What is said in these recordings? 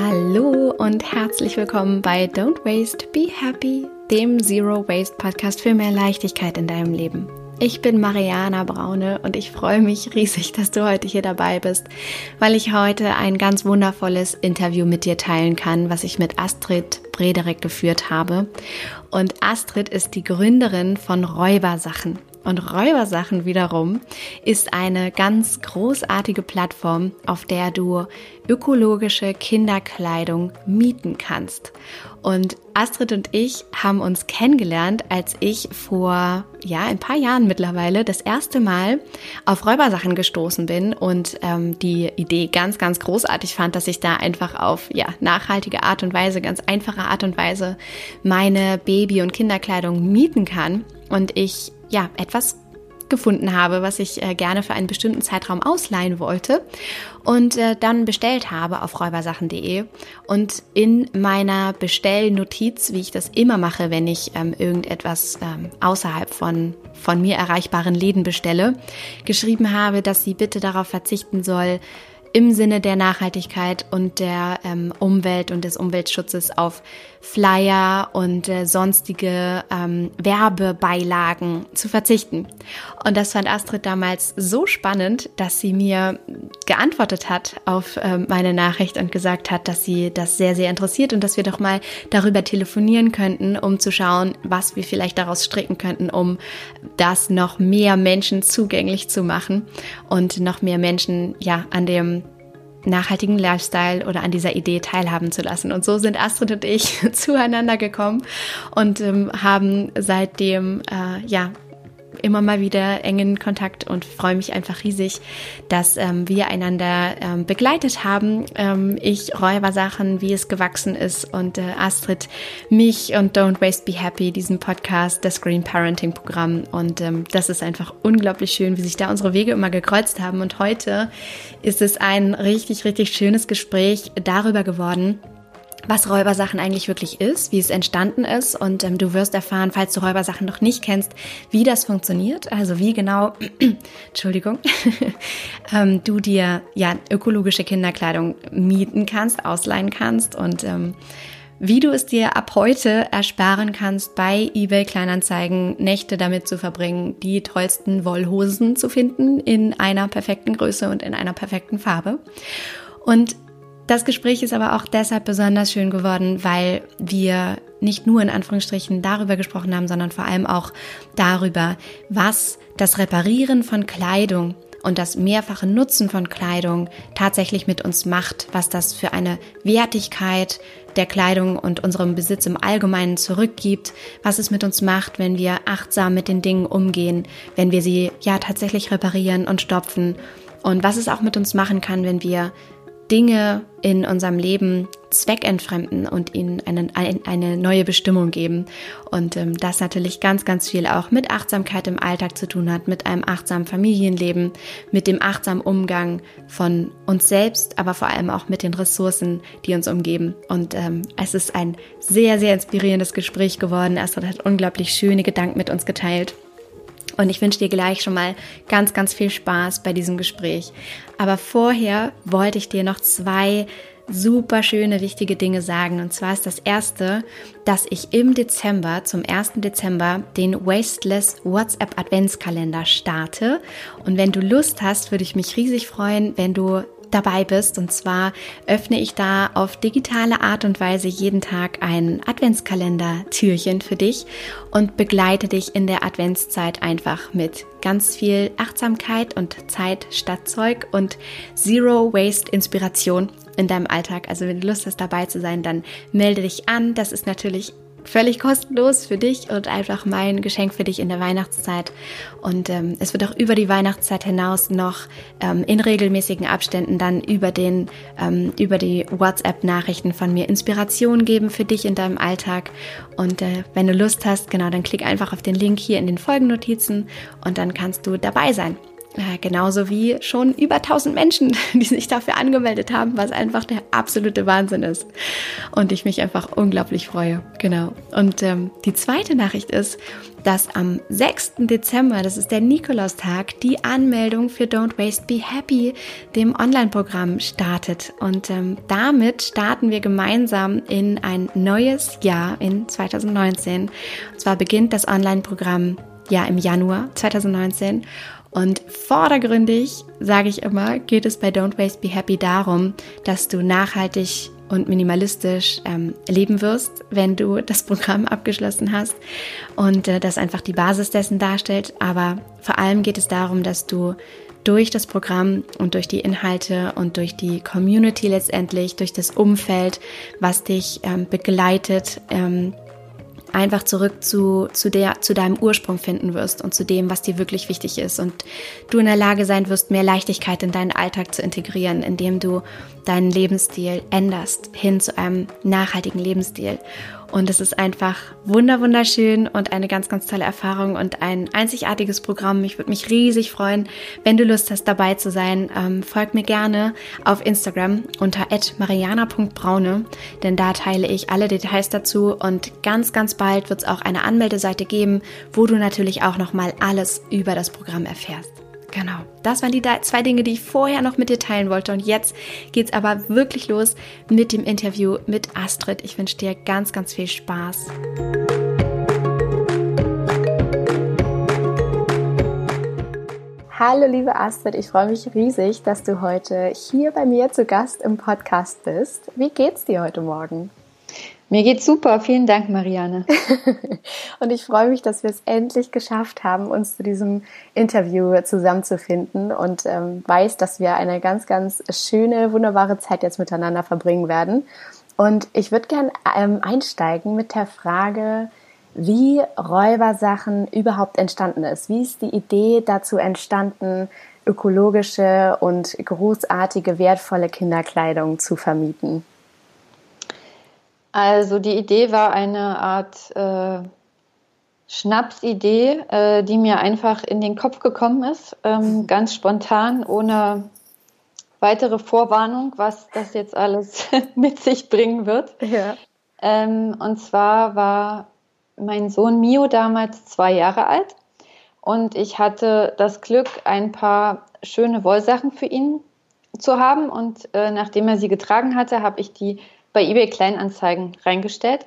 Hallo und herzlich willkommen bei Don't Waste, Be Happy, dem Zero Waste Podcast für mehr Leichtigkeit in deinem Leben. Ich bin Mariana Braune und ich freue mich riesig, dass du heute hier dabei bist, weil ich heute ein ganz wundervolles Interview mit dir teilen kann, was ich mit Astrid Brederek geführt habe. Und Astrid ist die Gründerin von Räubersachen. Und Räubersachen wiederum ist eine ganz großartige Plattform, auf der du ökologische Kinderkleidung mieten kannst. Und Astrid und ich haben uns kennengelernt, als ich vor ja ein paar Jahren mittlerweile das erste Mal auf Räubersachen gestoßen bin und ähm, die Idee ganz ganz großartig fand, dass ich da einfach auf ja nachhaltige Art und Weise, ganz einfache Art und Weise meine Baby- und Kinderkleidung mieten kann und ich ja, etwas gefunden habe, was ich äh, gerne für einen bestimmten Zeitraum ausleihen wollte und äh, dann bestellt habe auf räubersachen.de und in meiner Bestellnotiz, wie ich das immer mache, wenn ich ähm, irgendetwas ähm, außerhalb von von mir erreichbaren Läden bestelle, geschrieben habe, dass sie bitte darauf verzichten soll, im Sinne der Nachhaltigkeit und der ähm, Umwelt und des Umweltschutzes auf Flyer und äh, sonstige ähm, Werbebeilagen zu verzichten. Und das fand Astrid damals so spannend, dass sie mir geantwortet hat auf ähm, meine Nachricht und gesagt hat, dass sie das sehr, sehr interessiert und dass wir doch mal darüber telefonieren könnten, um zu schauen, was wir vielleicht daraus stricken könnten, um das noch mehr Menschen zugänglich zu machen und noch mehr Menschen ja an dem nachhaltigen Lifestyle oder an dieser Idee teilhaben zu lassen. Und so sind Astrid und ich zueinander gekommen und ähm, haben seitdem äh, ja immer mal wieder engen Kontakt und freue mich einfach riesig, dass ähm, wir einander ähm, begleitet haben. Ähm, ich Räubersachen, wie es gewachsen ist und äh, Astrid mich und Don't Waste Be Happy, diesen Podcast, das Green Parenting Programm. Und ähm, das ist einfach unglaublich schön, wie sich da unsere Wege immer gekreuzt haben. Und heute ist es ein richtig, richtig schönes Gespräch darüber geworden, was Räubersachen eigentlich wirklich ist, wie es entstanden ist und ähm, du wirst erfahren, falls du Räubersachen noch nicht kennst, wie das funktioniert, also wie genau, Entschuldigung, ähm, du dir ja ökologische Kinderkleidung mieten kannst, ausleihen kannst und ähm, wie du es dir ab heute ersparen kannst, bei eBay Kleinanzeigen Nächte damit zu verbringen, die tollsten Wollhosen zu finden in einer perfekten Größe und in einer perfekten Farbe. Und das Gespräch ist aber auch deshalb besonders schön geworden, weil wir nicht nur in Anführungsstrichen darüber gesprochen haben, sondern vor allem auch darüber, was das Reparieren von Kleidung und das mehrfache Nutzen von Kleidung tatsächlich mit uns macht, was das für eine Wertigkeit der Kleidung und unserem Besitz im Allgemeinen zurückgibt, was es mit uns macht, wenn wir achtsam mit den Dingen umgehen, wenn wir sie ja tatsächlich reparieren und stopfen und was es auch mit uns machen kann, wenn wir Dinge in unserem Leben zweckentfremden und ihnen eine, eine neue Bestimmung geben. Und ähm, das natürlich ganz, ganz viel auch mit Achtsamkeit im Alltag zu tun hat, mit einem achtsamen Familienleben, mit dem achtsamen Umgang von uns selbst, aber vor allem auch mit den Ressourcen, die uns umgeben. Und ähm, es ist ein sehr, sehr inspirierendes Gespräch geworden. Astrid hat unglaublich schöne Gedanken mit uns geteilt. Und ich wünsche dir gleich schon mal ganz, ganz viel Spaß bei diesem Gespräch. Aber vorher wollte ich dir noch zwei super schöne, wichtige Dinge sagen. Und zwar ist das erste, dass ich im Dezember, zum 1. Dezember, den Wasteless WhatsApp Adventskalender starte. Und wenn du Lust hast, würde ich mich riesig freuen, wenn du dabei bist. Und zwar öffne ich da auf digitale Art und Weise jeden Tag ein Adventskalender-Türchen für dich und begleite dich in der Adventszeit einfach mit ganz viel Achtsamkeit und Zeit statt Zeug und Zero Waste Inspiration in deinem Alltag. Also wenn du Lust hast dabei zu sein, dann melde dich an. Das ist natürlich völlig kostenlos für dich und einfach mein Geschenk für dich in der Weihnachtszeit. Und ähm, es wird auch über die Weihnachtszeit hinaus noch ähm, in regelmäßigen Abständen dann über den ähm, über die WhatsApp-Nachrichten von mir Inspiration geben für dich in deinem Alltag. Und äh, wenn du Lust hast, genau, dann klick einfach auf den Link hier in den Folgennotizen und dann kannst du dabei sein. Äh, genauso wie schon über 1000 Menschen, die sich dafür angemeldet haben, was einfach der absolute Wahnsinn ist. Und ich mich einfach unglaublich freue. Genau. Und ähm, die zweite Nachricht ist, dass am 6. Dezember, das ist der Nikolaustag, die Anmeldung für Don't Waste Be Happy, dem Online-Programm, startet. Und ähm, damit starten wir gemeinsam in ein neues Jahr in 2019. Und zwar beginnt das Online-Programm ja im Januar 2019. Und vordergründig, sage ich immer, geht es bei Don't Waste Be Happy darum, dass du nachhaltig und minimalistisch ähm, leben wirst, wenn du das Programm abgeschlossen hast und äh, das einfach die Basis dessen darstellt. Aber vor allem geht es darum, dass du durch das Programm und durch die Inhalte und durch die Community letztendlich, durch das Umfeld, was dich ähm, begleitet, ähm, einfach zurück zu, zu, der, zu deinem Ursprung finden wirst und zu dem, was dir wirklich wichtig ist. Und du in der Lage sein wirst, mehr Leichtigkeit in deinen Alltag zu integrieren, indem du deinen Lebensstil änderst hin zu einem nachhaltigen Lebensstil. Und es ist einfach wunder wunderschön und eine ganz, ganz tolle Erfahrung und ein einzigartiges Programm. Ich würde mich riesig freuen, wenn du Lust hast, dabei zu sein. Ähm, folg mir gerne auf Instagram unter mariana.braune, denn da teile ich alle Details dazu und ganz, ganz bald wird es auch eine Anmeldeseite geben, wo du natürlich auch nochmal alles über das Programm erfährst. Genau, das waren die zwei Dinge, die ich vorher noch mit dir teilen wollte. Und jetzt geht es aber wirklich los mit dem Interview mit Astrid. Ich wünsche dir ganz, ganz viel Spaß. Hallo liebe Astrid, ich freue mich riesig, dass du heute hier bei mir zu Gast im Podcast bist. Wie geht's dir heute Morgen? Mir geht's super. Vielen Dank, Marianne. und ich freue mich, dass wir es endlich geschafft haben, uns zu diesem Interview zusammenzufinden und ähm, weiß, dass wir eine ganz, ganz schöne, wunderbare Zeit jetzt miteinander verbringen werden. Und ich würde gern ähm, einsteigen mit der Frage, wie Räubersachen überhaupt entstanden ist. Wie ist die Idee dazu entstanden, ökologische und großartige, wertvolle Kinderkleidung zu vermieten? Also die Idee war eine Art äh, Schnapsidee, äh, die mir einfach in den Kopf gekommen ist, ähm, ganz spontan, ohne weitere Vorwarnung, was das jetzt alles mit sich bringen wird. Ja. Ähm, und zwar war mein Sohn Mio damals zwei Jahre alt und ich hatte das Glück, ein paar schöne Wollsachen für ihn zu haben und äh, nachdem er sie getragen hatte, habe ich die bei eBay Kleinanzeigen reingestellt.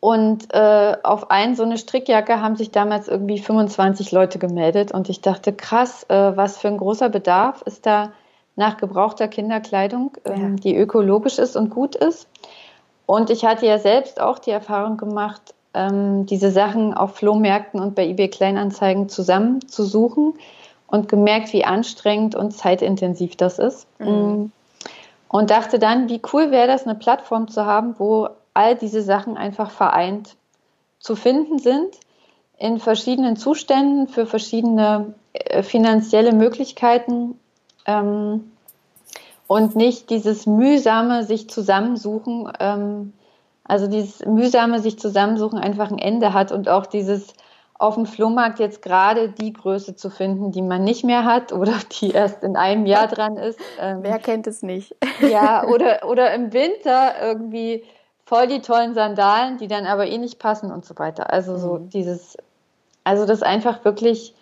Und äh, auf ein so eine Strickjacke haben sich damals irgendwie 25 Leute gemeldet. Und ich dachte, krass, äh, was für ein großer Bedarf ist da nach gebrauchter Kinderkleidung, ähm, ja. die ökologisch ist und gut ist. Und ich hatte ja selbst auch die Erfahrung gemacht, ähm, diese Sachen auf Flohmärkten und bei eBay Kleinanzeigen zusammenzusuchen und gemerkt, wie anstrengend und zeitintensiv das ist. Mhm. Und dachte dann, wie cool wäre das, eine Plattform zu haben, wo all diese Sachen einfach vereint zu finden sind, in verschiedenen Zuständen, für verschiedene äh, finanzielle Möglichkeiten ähm, und nicht dieses mühsame sich zusammensuchen, ähm, also dieses mühsame sich zusammensuchen einfach ein Ende hat und auch dieses auf dem Flohmarkt jetzt gerade die Größe zu finden, die man nicht mehr hat oder die erst in einem Jahr dran ist. Ähm, Wer kennt es nicht? ja, oder, oder im Winter irgendwie voll die tollen Sandalen, die dann aber eh nicht passen und so weiter. Also so mhm. dieses, also das einfach wirklich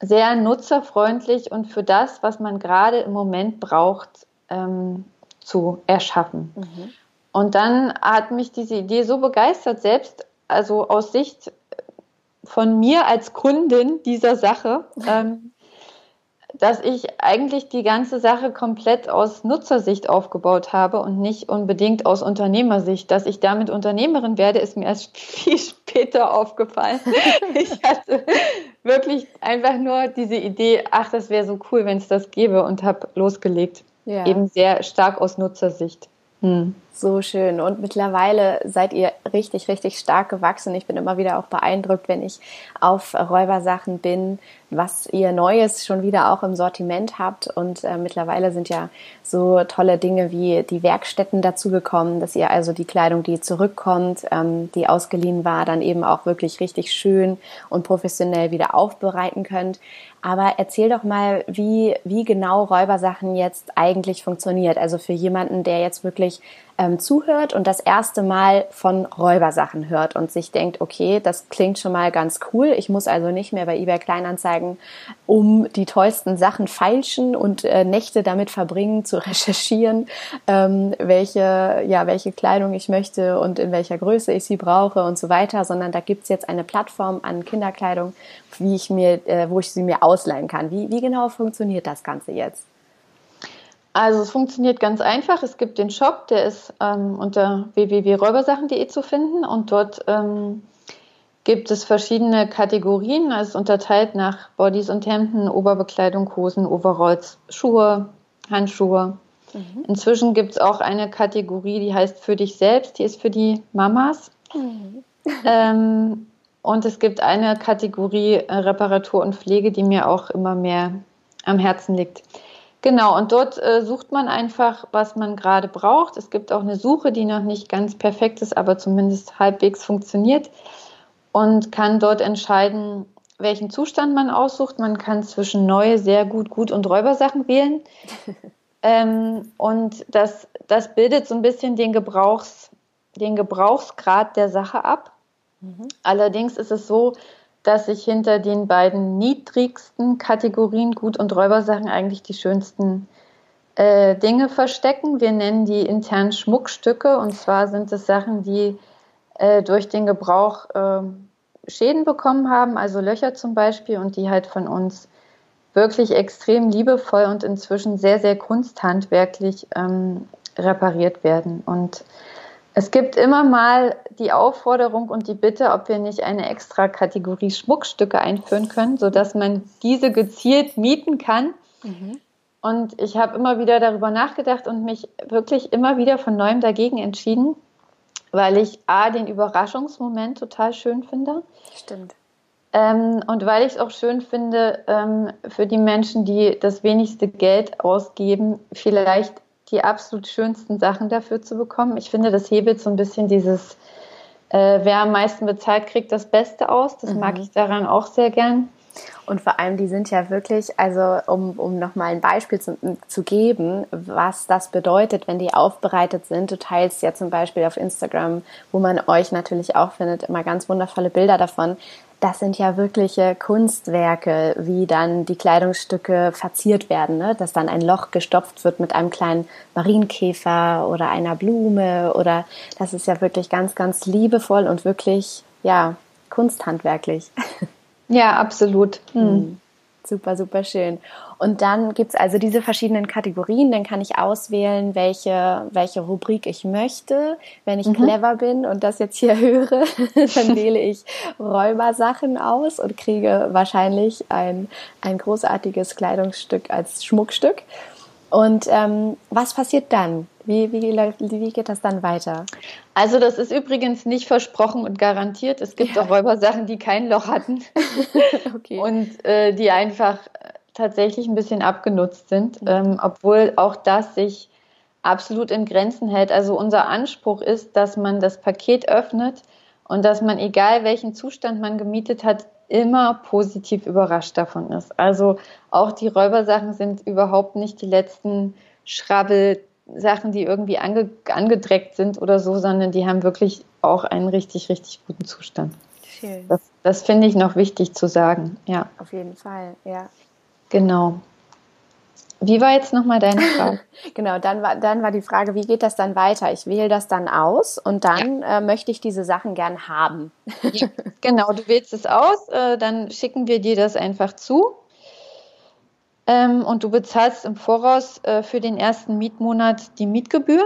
sehr nutzerfreundlich und für das, was man gerade im Moment braucht, ähm, zu erschaffen. Mhm. Und dann hat mich diese Idee so begeistert, selbst also aus Sicht von mir als Kundin dieser Sache, ähm, dass ich eigentlich die ganze Sache komplett aus Nutzersicht aufgebaut habe und nicht unbedingt aus Unternehmersicht. Dass ich damit Unternehmerin werde, ist mir erst viel später aufgefallen. ich hatte wirklich einfach nur diese Idee, ach, das wäre so cool, wenn es das gäbe und habe losgelegt. Ja. Eben sehr stark aus Nutzersicht. Hm. So schön. Und mittlerweile seid ihr richtig, richtig stark gewachsen. Ich bin immer wieder auch beeindruckt, wenn ich auf Räubersachen bin, was ihr Neues schon wieder auch im Sortiment habt. Und äh, mittlerweile sind ja so tolle Dinge wie die Werkstätten dazu gekommen, dass ihr also die Kleidung, die zurückkommt, ähm, die ausgeliehen war, dann eben auch wirklich richtig schön und professionell wieder aufbereiten könnt. Aber erzähl doch mal, wie, wie genau Räubersachen jetzt eigentlich funktioniert. Also für jemanden, der jetzt wirklich ähm, zuhört und das erste Mal von Räubersachen hört und sich denkt, okay, das klingt schon mal ganz cool. Ich muss also nicht mehr bei eBay Kleinanzeigen um die tollsten Sachen feilschen und äh, Nächte damit verbringen, zu recherchieren, ähm, welche, ja, welche Kleidung ich möchte und in welcher Größe ich sie brauche und so weiter, sondern da gibt's jetzt eine Plattform an Kinderkleidung, wie ich mir, äh, wo ich sie mir ausleihen kann. Wie, wie genau funktioniert das Ganze jetzt? Also es funktioniert ganz einfach. Es gibt den Shop, der ist ähm, unter www.räubersachen.de zu finden und dort ähm, gibt es verschiedene Kategorien. Es ist unterteilt nach Bodies und Hemden, Oberbekleidung, Hosen, Overalls, Schuhe, Handschuhe. Mhm. Inzwischen gibt es auch eine Kategorie, die heißt für dich selbst, die ist für die Mamas. Mhm. ähm, und es gibt eine Kategorie äh, Reparatur und Pflege, die mir auch immer mehr am Herzen liegt. Genau, und dort äh, sucht man einfach, was man gerade braucht. Es gibt auch eine Suche, die noch nicht ganz perfekt ist, aber zumindest halbwegs funktioniert und kann dort entscheiden, welchen Zustand man aussucht. Man kann zwischen neue, sehr gut, gut und Räubersachen wählen. ähm, und das, das bildet so ein bisschen den, Gebrauchs, den Gebrauchsgrad der Sache ab. Mhm. Allerdings ist es so, dass sich hinter den beiden niedrigsten Kategorien Gut- und Räubersachen eigentlich die schönsten äh, Dinge verstecken. Wir nennen die internen Schmuckstücke und zwar sind es Sachen, die äh, durch den Gebrauch äh, Schäden bekommen haben, also Löcher zum Beispiel, und die halt von uns wirklich extrem liebevoll und inzwischen sehr, sehr kunsthandwerklich ähm, repariert werden. Und es gibt immer mal die Aufforderung und die Bitte, ob wir nicht eine extra Kategorie Schmuckstücke einführen können, sodass man diese gezielt mieten kann. Mhm. Und ich habe immer wieder darüber nachgedacht und mich wirklich immer wieder von neuem dagegen entschieden, weil ich A, den Überraschungsmoment total schön finde. Stimmt. Ähm, und weil ich es auch schön finde, ähm, für die Menschen, die das wenigste Geld ausgeben, vielleicht die absolut schönsten Sachen dafür zu bekommen. Ich finde, das hebelt so ein bisschen dieses, äh, wer am meisten bezahlt, kriegt das Beste aus. Das mhm. mag ich daran auch sehr gern. Und vor allem, die sind ja wirklich, also um, um nochmal ein Beispiel zu, zu geben, was das bedeutet, wenn die aufbereitet sind. Du teilst ja zum Beispiel auf Instagram, wo man euch natürlich auch findet, immer ganz wundervolle Bilder davon. Das sind ja wirkliche Kunstwerke, wie dann die Kleidungsstücke verziert werden, ne? dass dann ein Loch gestopft wird mit einem kleinen Marienkäfer oder einer Blume oder das ist ja wirklich ganz, ganz liebevoll und wirklich, ja, kunsthandwerklich. Ja, absolut. Mhm. Super, super schön. Und dann gibt's also diese verschiedenen Kategorien. Dann kann ich auswählen, welche, welche Rubrik ich möchte. Wenn ich mhm. clever bin und das jetzt hier höre, dann wähle ich Räubersachen aus und kriege wahrscheinlich ein, ein großartiges Kleidungsstück als Schmuckstück. Und ähm, was passiert dann? Wie, wie, wie geht das dann weiter? Also das ist übrigens nicht versprochen und garantiert. Es gibt ja. auch Räubersachen, die kein Loch hatten okay. und äh, die einfach tatsächlich ein bisschen abgenutzt sind, mhm. ähm, obwohl auch das sich absolut in Grenzen hält. Also unser Anspruch ist, dass man das Paket öffnet und dass man, egal welchen Zustand man gemietet hat, immer positiv überrascht davon ist. Also auch die Räubersachen sind überhaupt nicht die letzten Schrabbelsachen, die irgendwie ange angedreckt sind oder so, sondern die haben wirklich auch einen richtig, richtig guten Zustand. Schön. Das, das finde ich noch wichtig zu sagen, ja. Auf jeden Fall, ja. Genau. Wie war jetzt nochmal deine Frage? genau, dann war, dann war die Frage, wie geht das dann weiter? Ich wähle das dann aus und dann ja. äh, möchte ich diese Sachen gern haben. ja, genau, du wählst es aus, äh, dann schicken wir dir das einfach zu. Ähm, und du bezahlst im Voraus äh, für den ersten Mietmonat die Mietgebühr.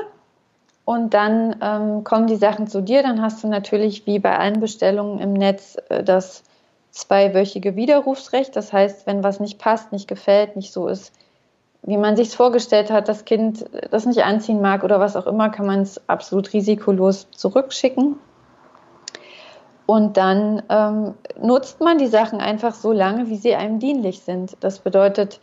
Und dann ähm, kommen die Sachen zu dir. Dann hast du natürlich wie bei allen Bestellungen im Netz äh, das zweiwöchige Widerrufsrecht. Das heißt, wenn was nicht passt, nicht gefällt, nicht so ist, wie man sich vorgestellt hat, das Kind das nicht anziehen mag oder was auch immer, kann man es absolut risikolos zurückschicken. Und dann ähm, nutzt man die Sachen einfach so lange, wie sie einem dienlich sind. Das bedeutet,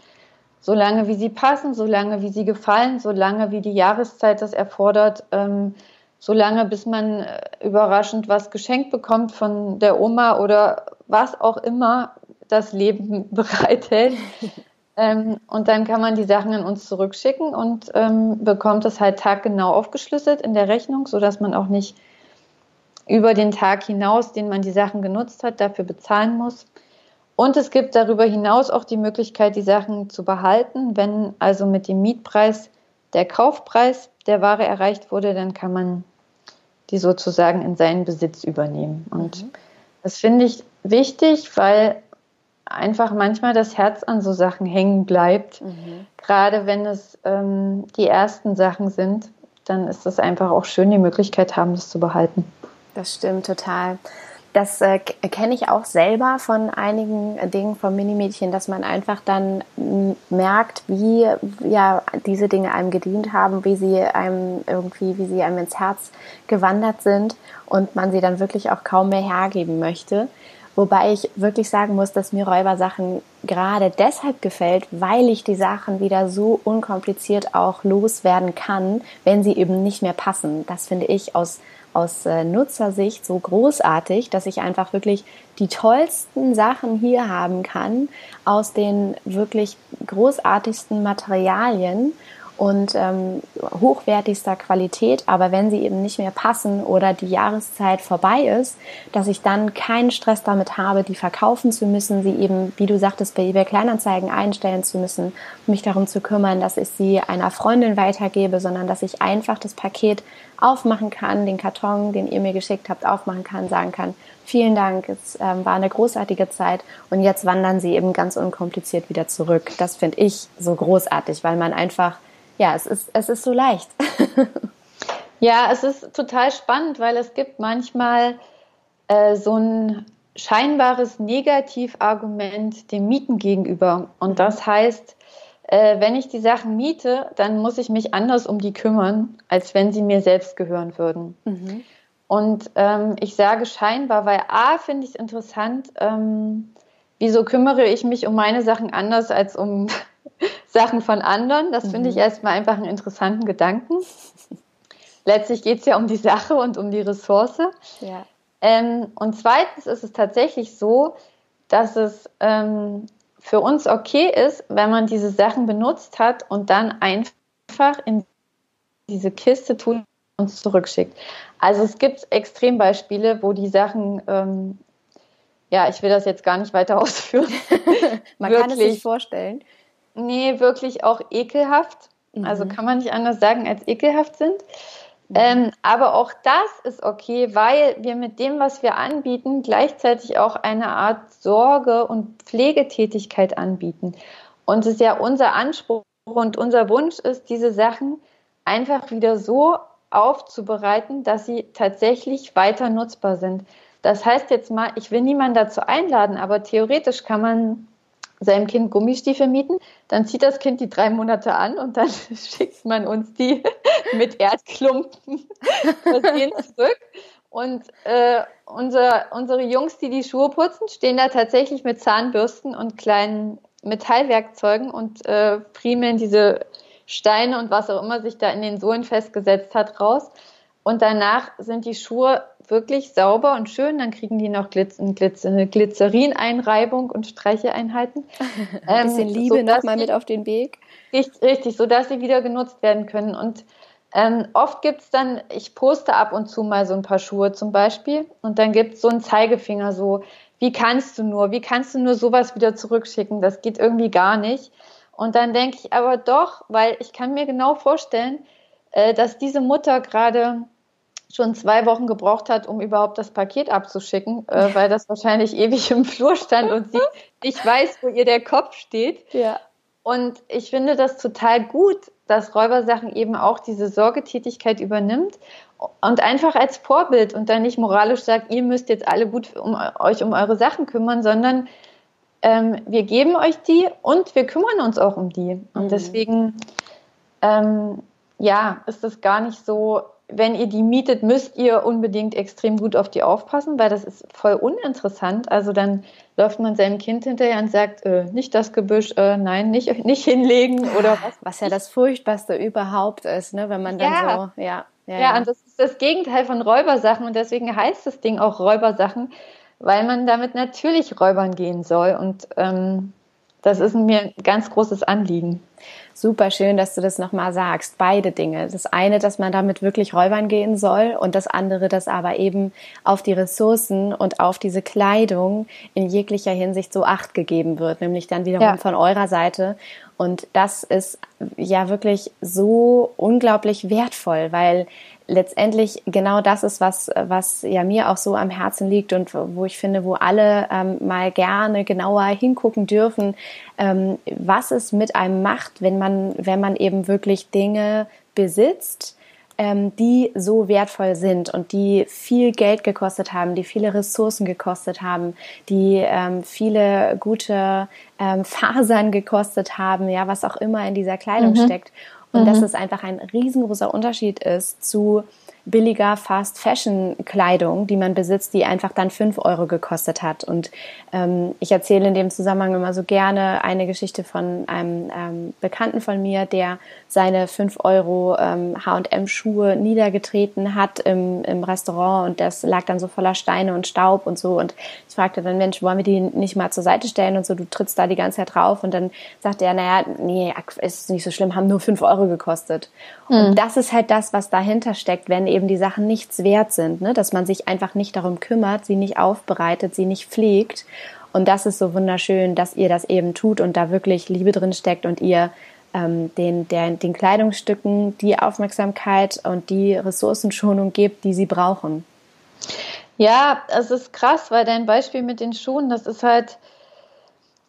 so lange, wie sie passen, so lange, wie sie gefallen, so lange, wie die Jahreszeit das erfordert, ähm, so lange, bis man äh, überraschend was geschenkt bekommt von der Oma oder was auch immer das Leben bereithält. Ähm, und dann kann man die Sachen an uns zurückschicken und ähm, bekommt es halt taggenau aufgeschlüsselt in der Rechnung, sodass man auch nicht über den Tag hinaus, den man die Sachen genutzt hat, dafür bezahlen muss. Und es gibt darüber hinaus auch die Möglichkeit, die Sachen zu behalten. Wenn also mit dem Mietpreis der Kaufpreis der Ware erreicht wurde, dann kann man die sozusagen in seinen Besitz übernehmen. Und mhm. das finde ich wichtig, weil einfach manchmal das Herz an so Sachen hängen bleibt. Mhm. Gerade wenn es ähm, die ersten Sachen sind, dann ist es einfach auch schön, die Möglichkeit haben, das zu behalten. Das stimmt total. Das äh, kenne ich auch selber von einigen Dingen vom Minimädchen, dass man einfach dann merkt, wie ja diese Dinge einem gedient haben, wie sie einem irgendwie, wie sie einem ins Herz gewandert sind und man sie dann wirklich auch kaum mehr hergeben möchte. Wobei ich wirklich sagen muss, dass mir Räubersachen gerade deshalb gefällt, weil ich die Sachen wieder so unkompliziert auch loswerden kann, wenn sie eben nicht mehr passen. Das finde ich aus, aus äh, Nutzersicht so großartig, dass ich einfach wirklich die tollsten Sachen hier haben kann aus den wirklich großartigsten Materialien und ähm, hochwertigster Qualität, aber wenn sie eben nicht mehr passen oder die Jahreszeit vorbei ist, dass ich dann keinen Stress damit habe, die verkaufen zu müssen, sie eben, wie du sagtest, bei eBay Kleinanzeigen einstellen zu müssen, mich darum zu kümmern, dass ich sie einer Freundin weitergebe, sondern dass ich einfach das Paket aufmachen kann, den Karton, den ihr mir geschickt habt, aufmachen kann, sagen kann, vielen Dank, es ähm, war eine großartige Zeit und jetzt wandern sie eben ganz unkompliziert wieder zurück. Das finde ich so großartig, weil man einfach ja, es ist, es ist so leicht. ja, es ist total spannend, weil es gibt manchmal äh, so ein scheinbares Negativargument dem Mieten gegenüber. Und das heißt, äh, wenn ich die Sachen miete, dann muss ich mich anders um die kümmern, als wenn sie mir selbst gehören würden. Mhm. Und ähm, ich sage scheinbar, weil A finde ich es interessant, ähm, wieso kümmere ich mich um meine Sachen anders als um Sachen von anderen. Das mhm. finde ich erstmal einfach einen interessanten Gedanken. Letztlich geht es ja um die Sache und um die Ressource. Ja. Ähm, und zweitens ist es tatsächlich so, dass es ähm, für uns okay ist, wenn man diese Sachen benutzt hat und dann einfach in diese Kiste tut und zurückschickt. Also es gibt Extrembeispiele, wo die Sachen, ähm, ja, ich will das jetzt gar nicht weiter ausführen. man kann es sich vorstellen nee, wirklich auch ekelhaft. Also mhm. Also kann man nicht anders sagen, als ekelhaft sind. Mhm. Ähm, aber auch das ist okay, weil wir mit dem, was wir anbieten, gleichzeitig auch eine Art Sorge und Pflegetätigkeit anbieten. Und es ist ja unser Anspruch und unser Wunsch ist, diese Sachen einfach wieder so aufzubereiten, dass sie tatsächlich weiter nutzbar sind. Das heißt jetzt mal, ich will niemanden dazu einladen, aber theoretisch kann man seinem Kind Gummistiefel mieten, dann zieht das Kind die drei Monate an und dann schickt man uns die mit Erdklumpen versehen zurück. Und äh, unser, unsere Jungs, die die Schuhe putzen, stehen da tatsächlich mit Zahnbürsten und kleinen Metallwerkzeugen und äh, friemeln diese Steine und was auch immer sich da in den Sohlen festgesetzt hat raus. Und danach sind die Schuhe wirklich sauber und schön. Dann kriegen die noch Glitz, Glitz, eine Glycerin-Einreibung und Streicheeinheiten. Ein bisschen ähm, Liebe nochmal mit auf den Weg. Richtig, richtig, sodass sie wieder genutzt werden können. Und ähm, oft gibt es dann, ich poste ab und zu mal so ein paar Schuhe zum Beispiel und dann gibt es so einen Zeigefinger so, wie kannst du nur, wie kannst du nur sowas wieder zurückschicken? Das geht irgendwie gar nicht. Und dann denke ich aber doch, weil ich kann mir genau vorstellen, äh, dass diese Mutter gerade schon zwei Wochen gebraucht hat, um überhaupt das Paket abzuschicken, äh, weil das wahrscheinlich ewig im Flur stand und sie nicht weiß, wo ihr der Kopf steht. Ja. Und ich finde das total gut, dass Räubersachen eben auch diese Sorgetätigkeit übernimmt und einfach als Vorbild und dann nicht moralisch sagt, ihr müsst jetzt alle gut um, euch um eure Sachen kümmern, sondern ähm, wir geben euch die und wir kümmern uns auch um die. Und mhm. deswegen, ähm, ja, ist es gar nicht so, wenn ihr die mietet, müsst ihr unbedingt extrem gut auf die aufpassen, weil das ist voll uninteressant. Also dann läuft man seinem Kind hinterher und sagt, äh, nicht das Gebüsch, äh, nein, nicht, nicht hinlegen oder was. Was ja das Furchtbarste überhaupt ist, ne, wenn man dann ja. so, ja. Ja, ja, und das ist das Gegenteil von Räubersachen und deswegen heißt das Ding auch Räubersachen, weil man damit natürlich räubern gehen soll und ähm, das ist mir ein ganz großes Anliegen. Super schön, dass du das nochmal sagst. Beide Dinge. Das eine, dass man damit wirklich räubern gehen soll und das andere, dass aber eben auf die Ressourcen und auf diese Kleidung in jeglicher Hinsicht so Acht gegeben wird, nämlich dann wiederum ja. von eurer Seite. Und das ist ja wirklich so unglaublich wertvoll, weil letztendlich genau das ist, was, was ja mir auch so am Herzen liegt und wo ich finde, wo alle ähm, mal gerne genauer hingucken dürfen, ähm, was es mit einem macht, wenn man, wenn man eben wirklich Dinge besitzt, ähm, die so wertvoll sind und die viel Geld gekostet haben, die viele Ressourcen gekostet haben, die ähm, viele gute ähm, Fasern gekostet haben, ja, was auch immer in dieser Kleidung mhm. steckt. Und mhm. dass es einfach ein riesengroßer Unterschied ist zu billiger Fast Fashion Kleidung, die man besitzt, die einfach dann fünf Euro gekostet hat. Und ähm, ich erzähle in dem Zusammenhang immer so gerne eine Geschichte von einem ähm, Bekannten von mir, der seine fünf Euro ähm, H&M Schuhe niedergetreten hat im, im Restaurant und das lag dann so voller Steine und Staub und so. Und ich fragte dann, Mensch, wollen wir die nicht mal zur Seite stellen und so, du trittst da die ganze Zeit drauf. Und dann sagte er, naja, nee, ist nicht so schlimm, haben nur fünf Euro gekostet. Und hm. das ist halt das, was dahinter steckt, wenn eben die Sachen nichts wert sind, ne? dass man sich einfach nicht darum kümmert, sie nicht aufbereitet, sie nicht pflegt. Und das ist so wunderschön, dass ihr das eben tut und da wirklich Liebe drin steckt und ihr ähm, den, der, den Kleidungsstücken die Aufmerksamkeit und die Ressourcenschonung gebt, die sie brauchen. Ja, es ist krass, weil dein Beispiel mit den Schuhen, das ist halt,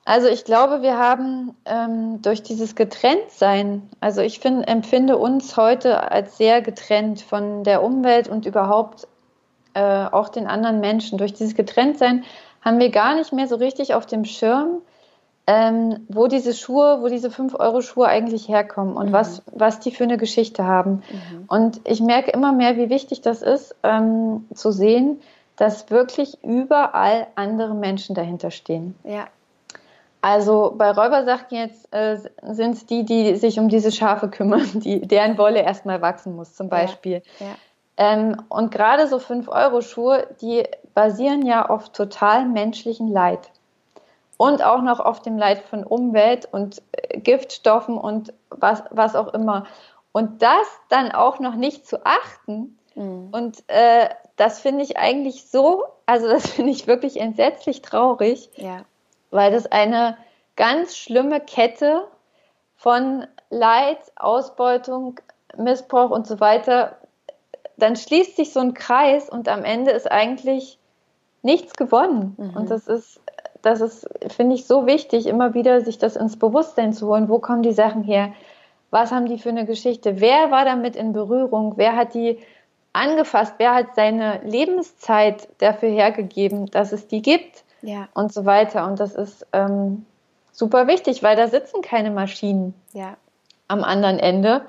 also ich glaube, wir haben ähm, durch dieses Getrenntsein, also ich find, empfinde uns heute als sehr getrennt von der Umwelt und überhaupt äh, auch den anderen Menschen. Durch dieses Getrenntsein haben wir gar nicht mehr so richtig auf dem Schirm, ähm, wo diese Schuhe, wo diese 5-Euro-Schuhe eigentlich herkommen und mhm. was, was die für eine Geschichte haben. Mhm. Und ich merke immer mehr, wie wichtig das ist, ähm, zu sehen, dass wirklich überall andere Menschen dahinter stehen. Ja. Also bei Räubersachen jetzt äh, sind es die, die sich um diese Schafe kümmern, die, deren Wolle erstmal wachsen muss, zum Beispiel. Ja, ja. Ähm, und gerade so 5-Euro-Schuhe, die basieren ja auf total menschlichen Leid. Und auch noch auf dem Leid von Umwelt und äh, Giftstoffen und was, was auch immer. Und das dann auch noch nicht zu achten. Mhm. Und äh, das finde ich eigentlich so, also das finde ich wirklich entsetzlich traurig. Ja weil das eine ganz schlimme Kette von Leid, Ausbeutung, Missbrauch und so weiter, dann schließt sich so ein Kreis und am Ende ist eigentlich nichts gewonnen. Mhm. Und das ist, das ist, finde ich, so wichtig, immer wieder sich das ins Bewusstsein zu holen. Wo kommen die Sachen her? Was haben die für eine Geschichte? Wer war damit in Berührung? Wer hat die angefasst? Wer hat seine Lebenszeit dafür hergegeben, dass es die gibt? Ja. und so weiter. Und das ist ähm, super wichtig, weil da sitzen keine Maschinen ja. am anderen Ende.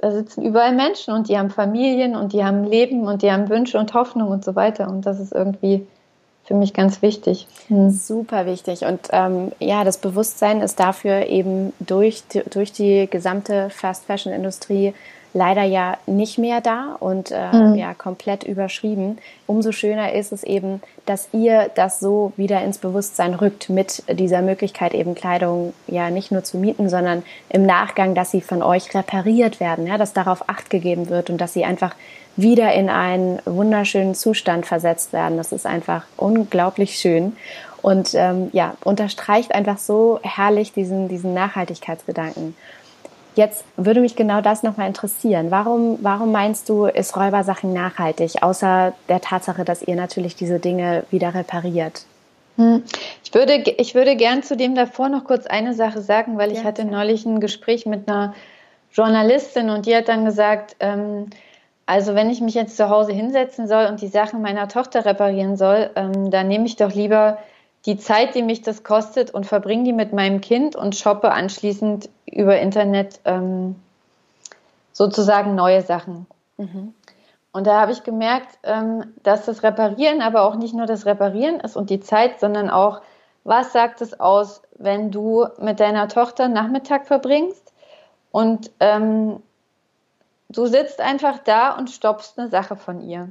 Da sitzen überall Menschen und die haben Familien und die haben Leben und die haben Wünsche und Hoffnung und so weiter. Und das ist irgendwie für mich ganz wichtig. Hm. Super wichtig. Und ähm, ja, das Bewusstsein ist dafür eben durch die, durch die gesamte Fast Fashion Industrie leider ja nicht mehr da und äh, mhm. ja komplett überschrieben. Umso schöner ist es eben, dass ihr das so wieder ins Bewusstsein rückt mit dieser Möglichkeit eben Kleidung ja nicht nur zu mieten, sondern im Nachgang, dass sie von euch repariert werden, ja, dass darauf Acht gegeben wird und dass sie einfach wieder in einen wunderschönen Zustand versetzt werden. Das ist einfach unglaublich schön und ähm, ja unterstreicht einfach so herrlich diesen diesen Nachhaltigkeitsgedanken. Jetzt würde mich genau das nochmal interessieren. Warum, warum meinst du, ist Räubersachen nachhaltig, außer der Tatsache, dass ihr natürlich diese Dinge wieder repariert? Hm. Ich würde, ich würde gern zu dem davor noch kurz eine Sache sagen, weil ich ja, hatte neulich ein Gespräch mit einer Journalistin und die hat dann gesagt, ähm, also wenn ich mich jetzt zu Hause hinsetzen soll und die Sachen meiner Tochter reparieren soll, ähm, dann nehme ich doch lieber die Zeit, die mich das kostet und verbringe die mit meinem Kind und shoppe anschließend über Internet ähm, sozusagen neue Sachen. Mhm. Und da habe ich gemerkt, ähm, dass das Reparieren aber auch nicht nur das Reparieren ist und die Zeit, sondern auch, was sagt es aus, wenn du mit deiner Tochter Nachmittag verbringst und ähm, du sitzt einfach da und stoppst eine Sache von ihr.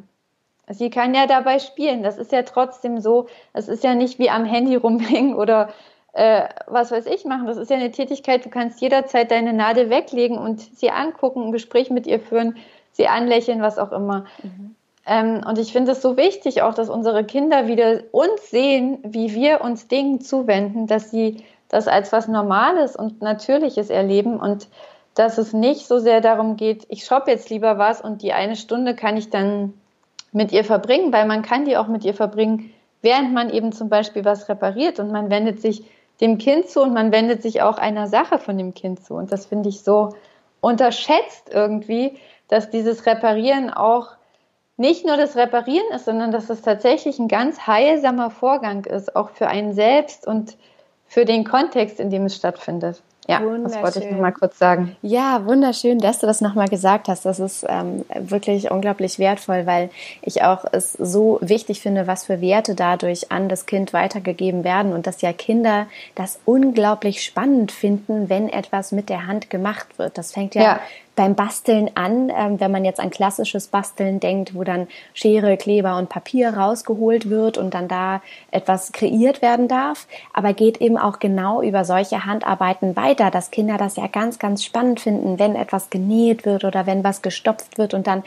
Sie kann ja dabei spielen. Das ist ja trotzdem so. Es ist ja nicht wie am Handy rumhängen oder äh, was weiß ich machen. Das ist ja eine Tätigkeit. Du kannst jederzeit deine Nadel weglegen und sie angucken, ein Gespräch mit ihr führen, sie anlächeln, was auch immer. Mhm. Ähm, und ich finde es so wichtig, auch, dass unsere Kinder wieder uns sehen, wie wir uns Dingen zuwenden, dass sie das als was Normales und Natürliches erleben und dass es nicht so sehr darum geht, ich shoppe jetzt lieber was und die eine Stunde kann ich dann mit ihr verbringen, weil man kann die auch mit ihr verbringen, während man eben zum Beispiel was repariert und man wendet sich dem Kind zu und man wendet sich auch einer Sache von dem Kind zu. Und das finde ich so unterschätzt irgendwie, dass dieses Reparieren auch nicht nur das Reparieren ist, sondern dass es tatsächlich ein ganz heilsamer Vorgang ist, auch für einen selbst und für den Kontext, in dem es stattfindet. Ja, das wollte ich noch mal kurz sagen. Ja, wunderschön, dass du das noch mal gesagt hast. Das ist ähm, wirklich unglaublich wertvoll, weil ich auch es so wichtig finde, was für Werte dadurch an das Kind weitergegeben werden und dass ja Kinder das unglaublich spannend finden, wenn etwas mit der Hand gemacht wird. Das fängt ja, ja beim Basteln an, ähm, wenn man jetzt an klassisches Basteln denkt, wo dann Schere, Kleber und Papier rausgeholt wird und dann da etwas kreiert werden darf, aber geht eben auch genau über solche Handarbeiten weiter, dass Kinder das ja ganz, ganz spannend finden, wenn etwas genäht wird oder wenn was gestopft wird und dann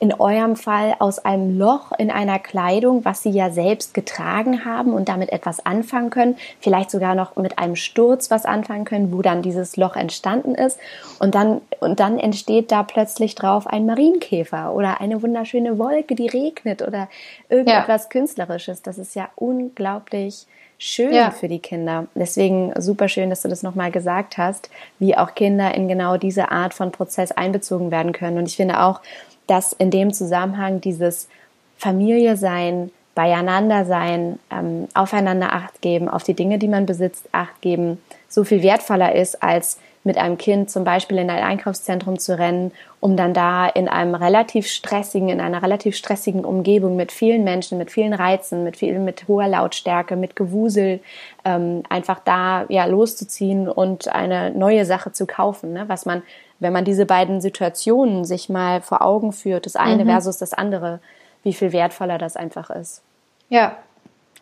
in eurem Fall aus einem Loch in einer Kleidung, was sie ja selbst getragen haben und damit etwas anfangen können, vielleicht sogar noch mit einem Sturz was anfangen können, wo dann dieses Loch entstanden ist und dann und dann entsteht da plötzlich drauf ein Marienkäfer oder eine wunderschöne Wolke, die regnet oder irgendetwas ja. künstlerisches. Das ist ja unglaublich schön ja. für die Kinder. Deswegen super schön, dass du das nochmal gesagt hast, wie auch Kinder in genau diese Art von Prozess einbezogen werden können. Und ich finde auch, dass in dem Zusammenhang dieses Familie sein, beieinander sein, ähm, aufeinander Acht geben, auf die Dinge, die man besitzt, Acht geben, so viel wertvoller ist, als mit einem Kind zum Beispiel in ein Einkaufszentrum zu rennen, um dann da in einem relativ stressigen, in einer relativ stressigen Umgebung mit vielen Menschen, mit vielen Reizen, mit viel, mit hoher Lautstärke, mit Gewusel, ähm, einfach da ja loszuziehen und eine neue Sache zu kaufen, ne? was man wenn man diese beiden Situationen sich mal vor Augen führt, das eine mhm. versus das andere, wie viel wertvoller das einfach ist. Ja.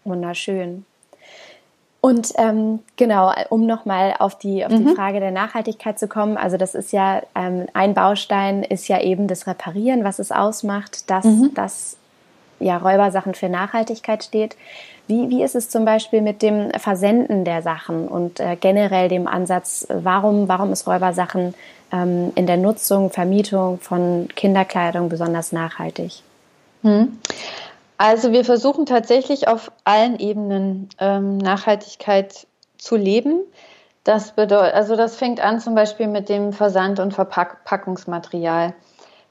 Wunderschön. Und ähm, genau, um nochmal auf die auf mhm. die Frage der Nachhaltigkeit zu kommen, also das ist ja ähm, ein Baustein ist ja eben das Reparieren, was es ausmacht, dass mhm. das ja Räubersachen für Nachhaltigkeit steht. Wie, wie ist es zum Beispiel mit dem Versenden der Sachen und äh, generell dem Ansatz, warum, warum ist Räubersachen ähm, in der Nutzung, Vermietung von Kinderkleidung besonders nachhaltig? Hm. Also wir versuchen tatsächlich auf allen Ebenen ähm, Nachhaltigkeit zu leben. Das bedeutet, also das fängt an zum Beispiel mit dem Versand- und Verpackungsmaterial.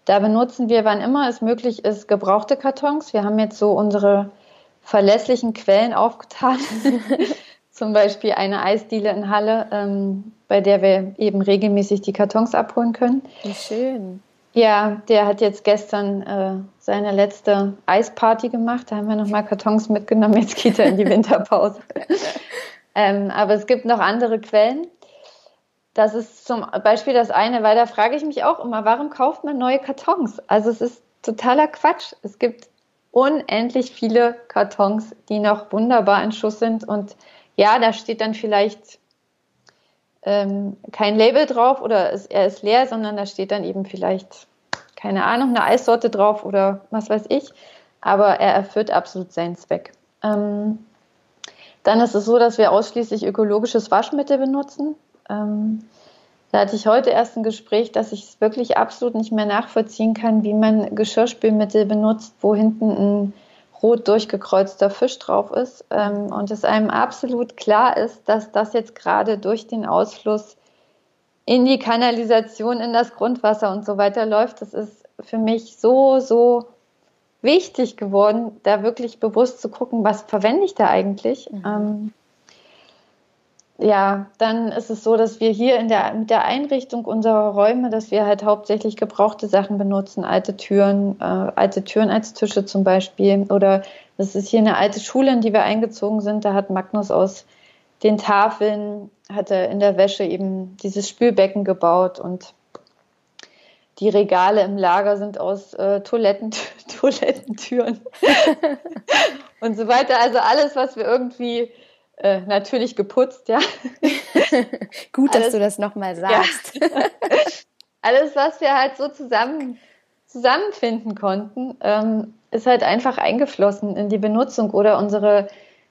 Da benutzen wir, wann immer es möglich ist, gebrauchte Kartons. Wir haben jetzt so unsere verlässlichen Quellen aufgetan. zum Beispiel eine Eisdiele in Halle, ähm, bei der wir eben regelmäßig die Kartons abholen können. Wie schön. Ja, der hat jetzt gestern äh, seine letzte Eisparty gemacht. Da haben wir nochmal Kartons mitgenommen. Jetzt geht er in die Winterpause. ähm, aber es gibt noch andere Quellen. Das ist zum Beispiel das eine, weil da frage ich mich auch immer, warum kauft man neue Kartons? Also es ist totaler Quatsch. Es gibt unendlich viele Kartons, die noch wunderbar in Schuss sind und ja, da steht dann vielleicht ähm, kein Label drauf oder es, er ist leer, sondern da steht dann eben vielleicht, keine Ahnung, eine Eissorte drauf oder was weiß ich. Aber er erfüllt absolut seinen Zweck. Ähm, dann ist es so, dass wir ausschließlich ökologisches Waschmittel benutzen. Ähm, da hatte ich heute erst ein Gespräch, dass ich es wirklich absolut nicht mehr nachvollziehen kann, wie man Geschirrspülmittel benutzt, wo hinten ein rot durchgekreuzter Fisch drauf ist ähm, und es einem absolut klar ist, dass das jetzt gerade durch den Ausfluss in die Kanalisation, in das Grundwasser und so weiter läuft. Das ist für mich so, so wichtig geworden, da wirklich bewusst zu gucken, was verwende ich da eigentlich. Mhm. Ähm, ja, dann ist es so, dass wir hier in der, mit der Einrichtung unserer Räume, dass wir halt hauptsächlich gebrauchte Sachen benutzen, alte Türen, äh, alte Türen als Tische zum Beispiel. Oder das ist hier eine alte Schule, in die wir eingezogen sind. Da hat Magnus aus den Tafeln, hat er in der Wäsche eben dieses Spülbecken gebaut und die Regale im Lager sind aus äh, Toiletten, Toilettentüren und so weiter. Also alles, was wir irgendwie äh, natürlich geputzt, ja. Gut, alles, dass du das nochmal sagst. Ja. alles, was wir halt so zusammen, zusammenfinden konnten, ähm, ist halt einfach eingeflossen in die Benutzung oder unsere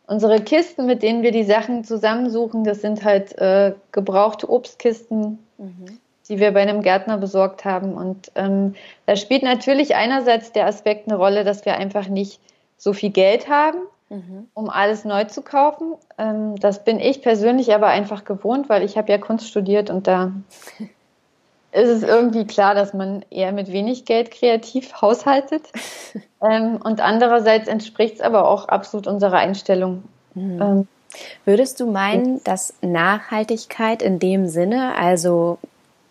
unsere Kisten, mit denen wir die Sachen zusammensuchen, das sind halt äh, gebrauchte Obstkisten, mhm. die wir bei einem Gärtner besorgt haben. Und ähm, da spielt natürlich einerseits der Aspekt eine Rolle, dass wir einfach nicht so viel Geld haben mhm. um alles neu zu kaufen. Ähm, das bin ich persönlich aber einfach gewohnt, weil ich habe ja Kunst studiert und da ist es irgendwie klar, dass man eher mit wenig Geld kreativ haushaltet. ähm, und andererseits entspricht es aber auch absolut unserer Einstellung. Mhm. Ähm, Würdest du meinen, dass Nachhaltigkeit in dem Sinne, also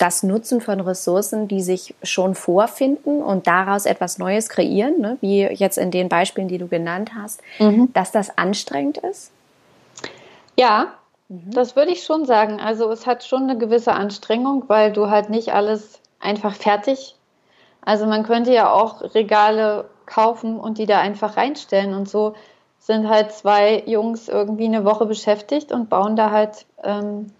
das Nutzen von Ressourcen, die sich schon vorfinden und daraus etwas Neues kreieren, ne? wie jetzt in den Beispielen, die du genannt hast, mhm. dass das anstrengend ist? Ja, mhm. das würde ich schon sagen. Also es hat schon eine gewisse Anstrengung, weil du halt nicht alles einfach fertig. Also man könnte ja auch Regale kaufen und die da einfach reinstellen und so sind halt zwei Jungs irgendwie eine Woche beschäftigt und bauen da halt ähm,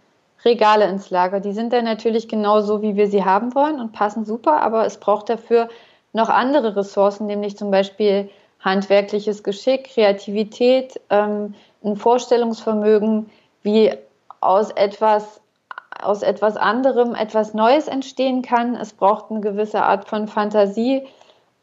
Regale ins Lager. Die sind dann natürlich genau so, wie wir sie haben wollen und passen super, aber es braucht dafür noch andere Ressourcen, nämlich zum Beispiel handwerkliches Geschick, Kreativität, ähm, ein Vorstellungsvermögen, wie aus etwas, aus etwas anderem etwas Neues entstehen kann. Es braucht eine gewisse Art von Fantasie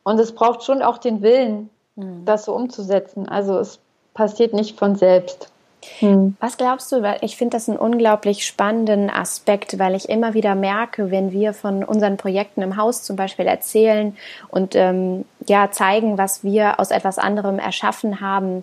und es braucht schon auch den Willen, mhm. das so umzusetzen. Also es passiert nicht von selbst. Hm. Was glaubst du? Weil ich finde das einen unglaublich spannenden Aspekt, weil ich immer wieder merke, wenn wir von unseren Projekten im Haus zum Beispiel erzählen und ähm, ja zeigen, was wir aus etwas anderem erschaffen haben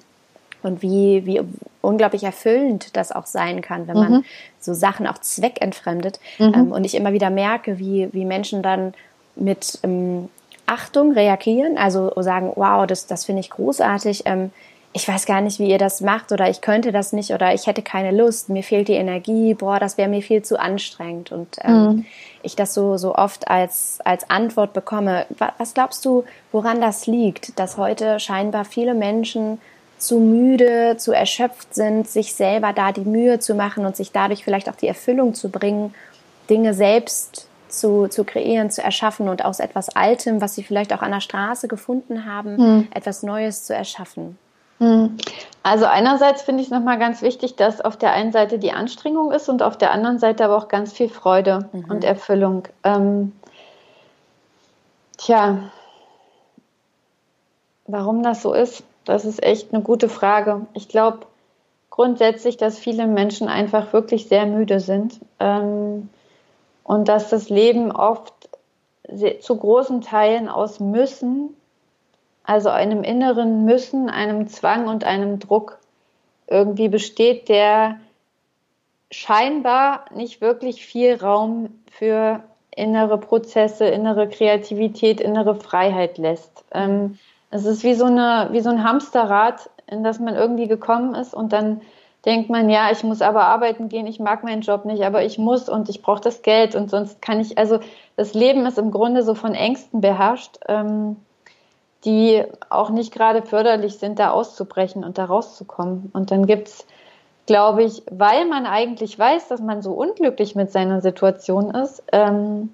und wie, wie unglaublich erfüllend das auch sein kann, wenn man mhm. so Sachen auch zweckentfremdet. Mhm. Ähm, und ich immer wieder merke, wie, wie Menschen dann mit ähm, Achtung reagieren, also sagen, wow, das, das finde ich großartig. Ähm, ich weiß gar nicht, wie ihr das macht oder ich könnte das nicht oder ich hätte keine Lust, mir fehlt die Energie, boah, das wäre mir viel zu anstrengend und ähm, mhm. ich das so, so oft als, als Antwort bekomme. Was glaubst du, woran das liegt, dass heute scheinbar viele Menschen zu müde, zu erschöpft sind, sich selber da die Mühe zu machen und sich dadurch vielleicht auch die Erfüllung zu bringen, Dinge selbst zu, zu kreieren, zu erschaffen und aus etwas Altem, was sie vielleicht auch an der Straße gefunden haben, mhm. etwas Neues zu erschaffen? Hm. Also einerseits finde ich es nochmal ganz wichtig, dass auf der einen Seite die Anstrengung ist und auf der anderen Seite aber auch ganz viel Freude mhm. und Erfüllung. Ähm, tja, warum das so ist, das ist echt eine gute Frage. Ich glaube grundsätzlich, dass viele Menschen einfach wirklich sehr müde sind ähm, und dass das Leben oft zu großen Teilen aus Müssen also einem inneren Müssen, einem Zwang und einem Druck irgendwie besteht, der scheinbar nicht wirklich viel Raum für innere Prozesse, innere Kreativität, innere Freiheit lässt. Ähm, es ist wie so, eine, wie so ein Hamsterrad, in das man irgendwie gekommen ist und dann denkt man, ja, ich muss aber arbeiten gehen, ich mag meinen Job nicht, aber ich muss und ich brauche das Geld und sonst kann ich, also das Leben ist im Grunde so von Ängsten beherrscht. Ähm, die auch nicht gerade förderlich sind, da auszubrechen und da rauszukommen. Und dann gibt's, glaube ich, weil man eigentlich weiß, dass man so unglücklich mit seiner Situation ist, ähm,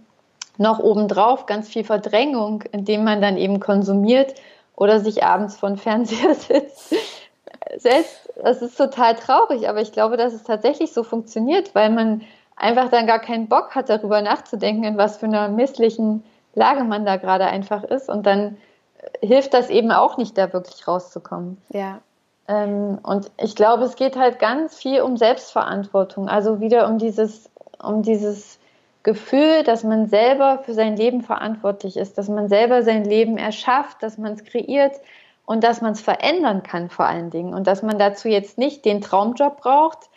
noch obendrauf ganz viel Verdrängung, indem man dann eben konsumiert oder sich abends von Fernseher sitzt. Selbst, das ist total traurig, aber ich glaube, dass es tatsächlich so funktioniert, weil man einfach dann gar keinen Bock hat, darüber nachzudenken, in was für einer misslichen Lage man da gerade einfach ist. Und dann hilft das eben auch nicht, da wirklich rauszukommen. Ja. Ähm, und ich glaube, es geht halt ganz viel um Selbstverantwortung. Also wieder um dieses, um dieses Gefühl, dass man selber für sein Leben verantwortlich ist, dass man selber sein Leben erschafft, dass man es kreiert und dass man es verändern kann vor allen Dingen und dass man dazu jetzt nicht den Traumjob braucht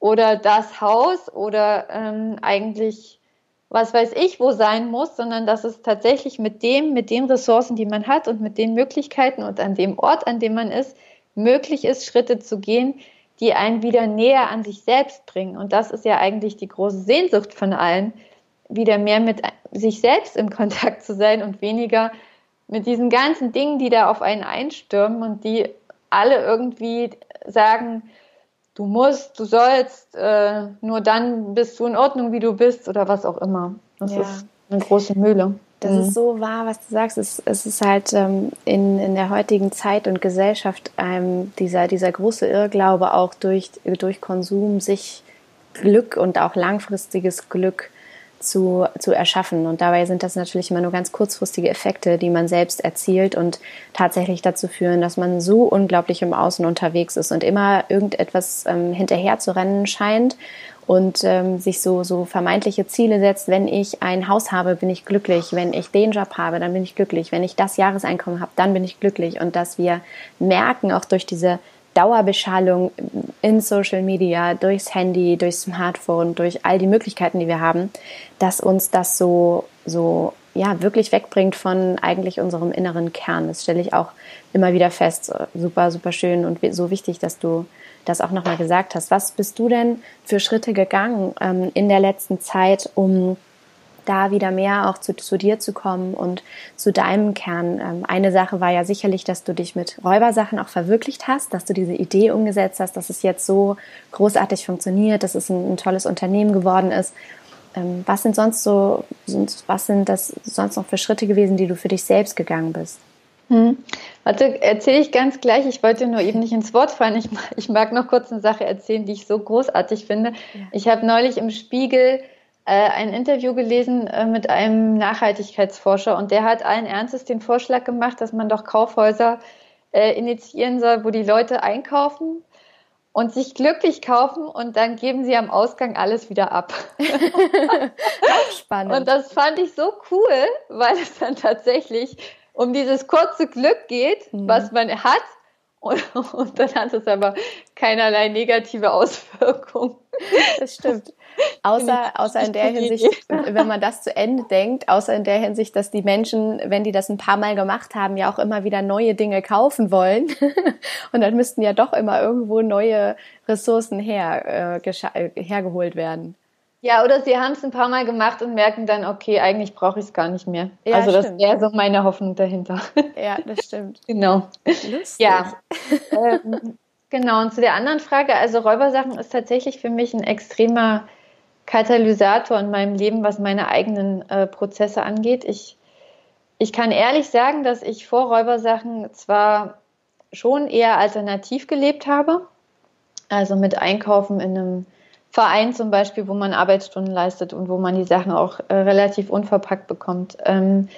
oder das Haus oder ähm, eigentlich was weiß ich wo sein muss, sondern dass es tatsächlich mit dem, mit den Ressourcen, die man hat und mit den Möglichkeiten und an dem Ort, an dem man ist, möglich ist, Schritte zu gehen, die einen wieder näher an sich selbst bringen. Und das ist ja eigentlich die große Sehnsucht von allen, wieder mehr mit sich selbst im Kontakt zu sein und weniger mit diesen ganzen Dingen, die da auf einen einstürmen und die alle irgendwie sagen, du musst, du sollst, äh, nur dann bist du in Ordnung, wie du bist oder was auch immer. Das ja. ist eine große Mühle. Das mhm. ist so wahr, was du sagst. Es, es ist halt ähm, in, in der heutigen Zeit und Gesellschaft ähm, dieser, dieser große Irrglaube auch durch, durch Konsum, sich Glück und auch langfristiges Glück zu, zu erschaffen. Und dabei sind das natürlich immer nur ganz kurzfristige Effekte, die man selbst erzielt und tatsächlich dazu führen, dass man so unglaublich im Außen unterwegs ist und immer irgendetwas ähm, hinterher zu rennen scheint und ähm, sich so, so vermeintliche Ziele setzt. Wenn ich ein Haus habe, bin ich glücklich. Wenn ich den Job habe, dann bin ich glücklich. Wenn ich das Jahreseinkommen habe, dann bin ich glücklich. Und dass wir merken, auch durch diese Dauerbeschallung in Social Media, durchs Handy, durchs Smartphone, durch all die Möglichkeiten, die wir haben, dass uns das so, so, ja, wirklich wegbringt von eigentlich unserem inneren Kern. Das stelle ich auch immer wieder fest. Super, super schön und so wichtig, dass du das auch nochmal gesagt hast. Was bist du denn für Schritte gegangen ähm, in der letzten Zeit, um da wieder mehr auch zu, zu dir zu kommen und zu deinem Kern. Ähm, eine Sache war ja sicherlich, dass du dich mit Räubersachen auch verwirklicht hast, dass du diese Idee umgesetzt hast, dass es jetzt so großartig funktioniert, dass es ein, ein tolles Unternehmen geworden ist. Ähm, was sind sonst so, was sind das sonst noch für Schritte gewesen, die du für dich selbst gegangen bist? Hm. Warte, erzähle ich ganz gleich. Ich wollte nur eben nicht ins Wort fallen. Ich, ich mag noch kurz eine Sache erzählen, die ich so großartig finde. Ja. Ich habe neulich im Spiegel ein Interview gelesen äh, mit einem Nachhaltigkeitsforscher und der hat allen Ernstes den Vorschlag gemacht, dass man doch Kaufhäuser äh, initiieren soll, wo die Leute einkaufen und sich glücklich kaufen und dann geben sie am Ausgang alles wieder ab. Spannend. Und das fand ich so cool, weil es dann tatsächlich um dieses kurze Glück geht, mhm. was man hat. Und, und, dann hat es aber keinerlei negative Auswirkungen. Das stimmt. Außer, außer in der Hinsicht, wenn man das zu Ende denkt, außer in der Hinsicht, dass die Menschen, wenn die das ein paar Mal gemacht haben, ja auch immer wieder neue Dinge kaufen wollen. Und dann müssten ja doch immer irgendwo neue Ressourcen her, äh, hergeholt werden. Ja, oder sie haben es ein paar Mal gemacht und merken dann, okay, eigentlich brauche ich es gar nicht mehr. Ja, also das wäre so meine Hoffnung dahinter. Ja, das stimmt. genau. Lustig. Ja. ähm, genau, und zu der anderen Frage, also Räubersachen ist tatsächlich für mich ein extremer Katalysator in meinem Leben, was meine eigenen äh, Prozesse angeht. Ich, ich kann ehrlich sagen, dass ich vor Räubersachen zwar schon eher alternativ gelebt habe, also mit Einkaufen in einem Verein zum Beispiel, wo man Arbeitsstunden leistet und wo man die Sachen auch äh, relativ unverpackt bekommt. Ähm,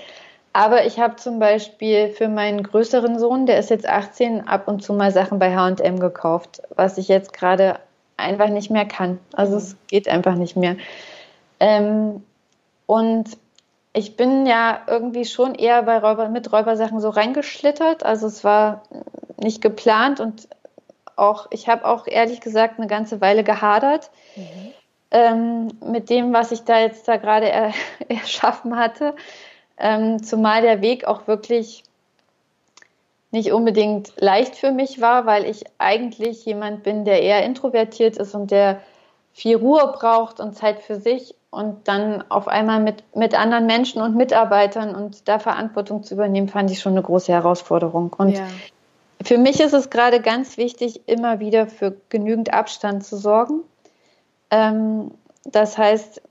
aber ich habe zum Beispiel für meinen größeren Sohn, der ist jetzt 18, ab und zu mal Sachen bei HM gekauft, was ich jetzt gerade einfach nicht mehr kann. Also es geht einfach nicht mehr. Ähm, und ich bin ja irgendwie schon eher bei Räuber, mit Räubersachen so reingeschlittert. Also es war nicht geplant und auch, ich habe auch ehrlich gesagt eine ganze Weile gehadert mhm. ähm, mit dem, was ich da jetzt da gerade er, erschaffen hatte. Ähm, zumal der Weg auch wirklich nicht unbedingt leicht für mich war, weil ich eigentlich jemand bin, der eher introvertiert ist und der viel Ruhe braucht und Zeit für sich und dann auf einmal mit, mit anderen Menschen und Mitarbeitern und da Verantwortung zu übernehmen, fand ich schon eine große Herausforderung. Und ja. Für mich ist es gerade ganz wichtig, immer wieder für genügend Abstand zu sorgen. Ähm, das heißt,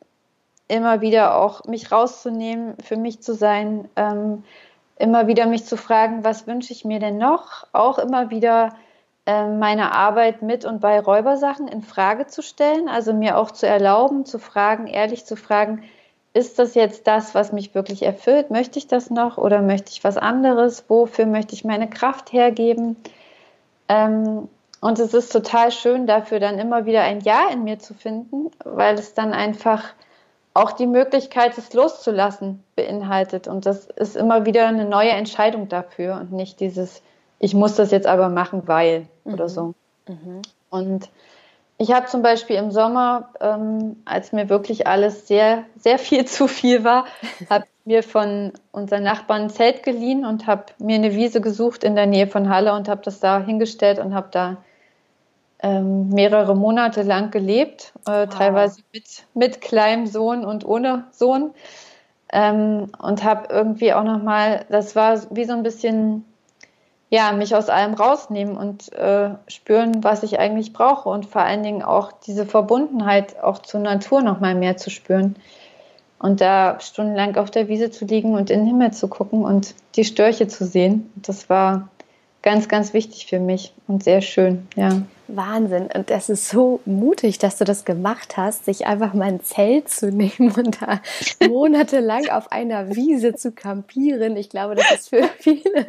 immer wieder auch mich rauszunehmen, für mich zu sein, ähm, immer wieder mich zu fragen, was wünsche ich mir denn noch? Auch immer wieder äh, meine Arbeit mit und bei Räubersachen in Frage zu stellen, also mir auch zu erlauben, zu fragen, ehrlich zu fragen, ist das jetzt das, was mich wirklich erfüllt? Möchte ich das noch oder möchte ich was anderes? Wofür möchte ich meine Kraft hergeben? Ähm, und es ist total schön, dafür dann immer wieder ein Ja in mir zu finden, weil es dann einfach auch die Möglichkeit, es loszulassen, beinhaltet. Und das ist immer wieder eine neue Entscheidung dafür und nicht dieses, ich muss das jetzt aber machen, weil mhm. oder so. Mhm. Und ich habe zum Beispiel im Sommer, ähm, als mir wirklich alles sehr, sehr viel zu viel war, habe mir von unseren Nachbarn ein Zelt geliehen und habe mir eine Wiese gesucht in der Nähe von Halle und habe das da hingestellt und habe da ähm, mehrere Monate lang gelebt, äh, wow. teilweise mit, mit kleinem Sohn und ohne Sohn. Ähm, und habe irgendwie auch nochmal, das war wie so ein bisschen ja, mich aus allem rausnehmen und äh, spüren, was ich eigentlich brauche und vor allen Dingen auch diese Verbundenheit auch zur Natur noch mal mehr zu spüren und da stundenlang auf der Wiese zu liegen und in den Himmel zu gucken und die Störche zu sehen. Das war ganz, ganz wichtig für mich und sehr schön, ja. Wahnsinn. Und das ist so mutig, dass du das gemacht hast, sich einfach mal ein Zelt zu nehmen und da monatelang auf einer Wiese zu kampieren. Ich glaube, das ist für viele,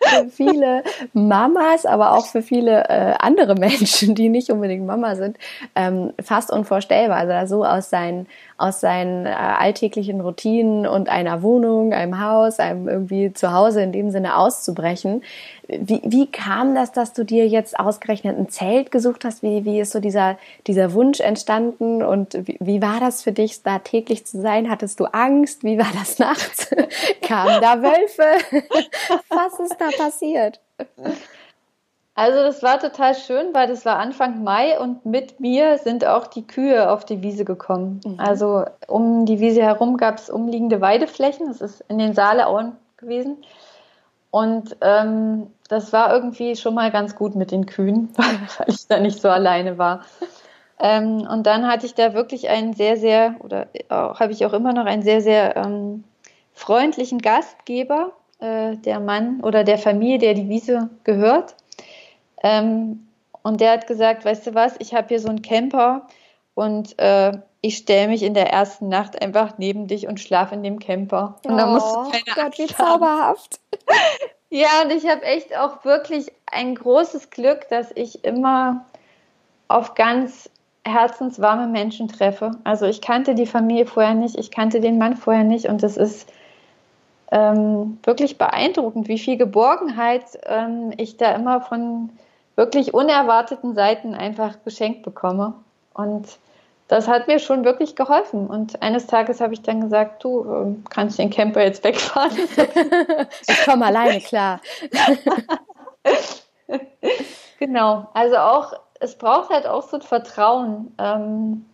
für viele Mamas, aber auch für viele äh, andere Menschen, die nicht unbedingt Mama sind, ähm, fast unvorstellbar. Also da so aus seinen, aus seinen äh, alltäglichen Routinen und einer Wohnung, einem Haus, einem irgendwie zu Hause in dem Sinne auszubrechen. Wie, wie kam das, dass du dir jetzt ausgerechnet ein Zelt gesucht hast? Wie, wie ist so dieser, dieser Wunsch entstanden und wie, wie war das für dich, da täglich zu sein? Hattest du Angst? Wie war das nachts? Kamen da Wölfe? Was ist da passiert? Also das war total schön, weil das war Anfang Mai und mit mir sind auch die Kühe auf die Wiese gekommen. Mhm. Also um die Wiese herum gab es umliegende Weideflächen. Das ist in den Saaleauen gewesen. Und ähm, das war irgendwie schon mal ganz gut mit den Kühen, weil ich da nicht so alleine war. Ähm, und dann hatte ich da wirklich einen sehr, sehr, oder habe ich auch immer noch einen sehr, sehr ähm, freundlichen Gastgeber, äh, der Mann oder der Familie, der die Wiese gehört. Ähm, und der hat gesagt, weißt du was, ich habe hier so einen Camper und äh, ich stelle mich in der ersten Nacht einfach neben dich und schlafe in dem Camper. Und oh, dann musst du keine Gott, wie zauberhaft. ja, und ich habe echt auch wirklich ein großes Glück, dass ich immer auf ganz herzenswarme Menschen treffe. Also ich kannte die Familie vorher nicht, ich kannte den Mann vorher nicht und es ist ähm, wirklich beeindruckend, wie viel Geborgenheit ähm, ich da immer von wirklich unerwarteten Seiten einfach geschenkt bekomme. Und das hat mir schon wirklich geholfen. Und eines Tages habe ich dann gesagt, du ähm, kannst den Camper jetzt wegfahren. ich komme alleine, klar. genau. Also auch, es braucht halt auch so ein Vertrauen, ähm,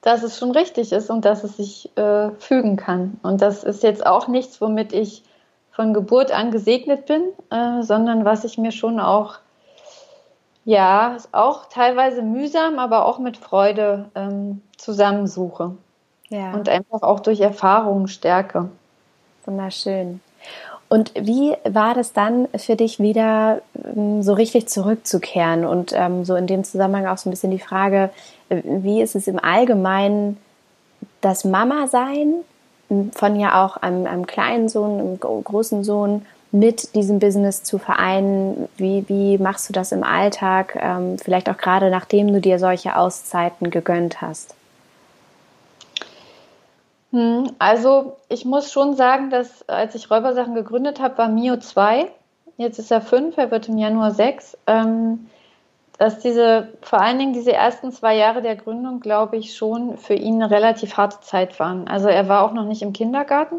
dass es schon richtig ist und dass es sich äh, fügen kann. Und das ist jetzt auch nichts, womit ich von Geburt an gesegnet bin, äh, sondern was ich mir schon auch ja, auch teilweise mühsam, aber auch mit Freude ähm, zusammensuche. Ja. Und einfach auch durch Erfahrungen stärke. Wunderschön. Und wie war das dann für dich wieder ähm, so richtig zurückzukehren? Und ähm, so in dem Zusammenhang auch so ein bisschen die Frage, äh, wie ist es im Allgemeinen das Mama-Sein von ja auch einem, einem kleinen Sohn, einem großen Sohn mit diesem Business zu vereinen? Wie, wie machst du das im Alltag? Ähm, vielleicht auch gerade nachdem du dir solche Auszeiten gegönnt hast. Hm, also ich muss schon sagen, dass als ich Räubersachen gegründet habe, war Mio 2. Jetzt ist er 5, er wird im Januar 6. Ähm, dass diese, vor allen Dingen diese ersten zwei Jahre der Gründung, glaube ich, schon für ihn eine relativ harte Zeit waren. Also er war auch noch nicht im Kindergarten.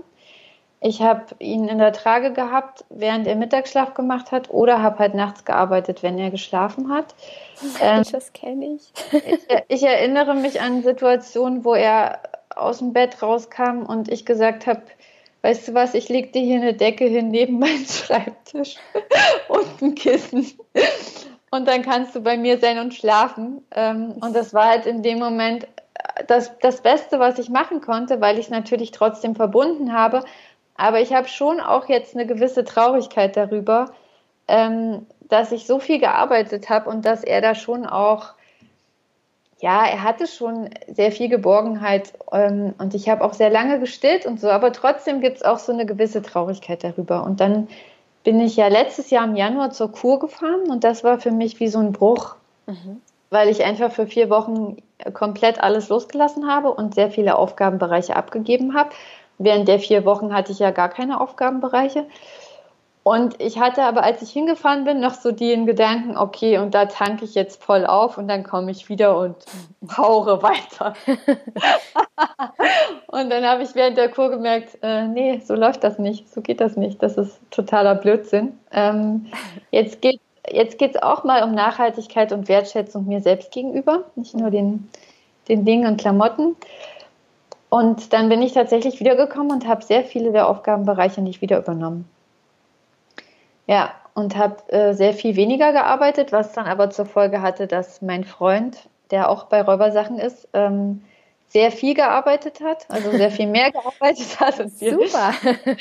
Ich habe ihn in der Trage gehabt, während er Mittagsschlaf gemacht hat, oder habe halt nachts gearbeitet, wenn er geschlafen hat. Ähm, das kenne ich. ich. Ich erinnere mich an Situationen, wo er aus dem Bett rauskam und ich gesagt habe, weißt du was, ich leg dir hier eine Decke hin neben meinen Schreibtisch und ein Kissen. Und dann kannst du bei mir sein und schlafen. Ähm, und das war halt in dem Moment das, das Beste, was ich machen konnte, weil ich es natürlich trotzdem verbunden habe aber ich habe schon auch jetzt eine gewisse Traurigkeit darüber, ähm, dass ich so viel gearbeitet habe und dass er da schon auch, ja, er hatte schon sehr viel Geborgenheit ähm, und ich habe auch sehr lange gestillt und so, aber trotzdem gibt es auch so eine gewisse Traurigkeit darüber. Und dann bin ich ja letztes Jahr im Januar zur Kur gefahren und das war für mich wie so ein Bruch. Mhm. weil ich einfach für vier Wochen komplett alles losgelassen habe und sehr viele Aufgabenbereiche abgegeben habe. Während der vier Wochen hatte ich ja gar keine Aufgabenbereiche. Und ich hatte aber, als ich hingefahren bin, noch so den Gedanken, okay, und da tanke ich jetzt voll auf und dann komme ich wieder und haure weiter. und dann habe ich während der Kur gemerkt, äh, nee, so läuft das nicht, so geht das nicht. Das ist totaler Blödsinn. Ähm, jetzt geht jetzt geht es auch mal um Nachhaltigkeit und Wertschätzung mir selbst gegenüber, nicht nur den, den Dingen und Klamotten. Und dann bin ich tatsächlich wiedergekommen und habe sehr viele der Aufgabenbereiche nicht wieder übernommen. Ja, und habe äh, sehr viel weniger gearbeitet, was dann aber zur Folge hatte, dass mein Freund, der auch bei Räubersachen ist, ähm, sehr viel gearbeitet hat, also sehr viel mehr gearbeitet hat. Und Super.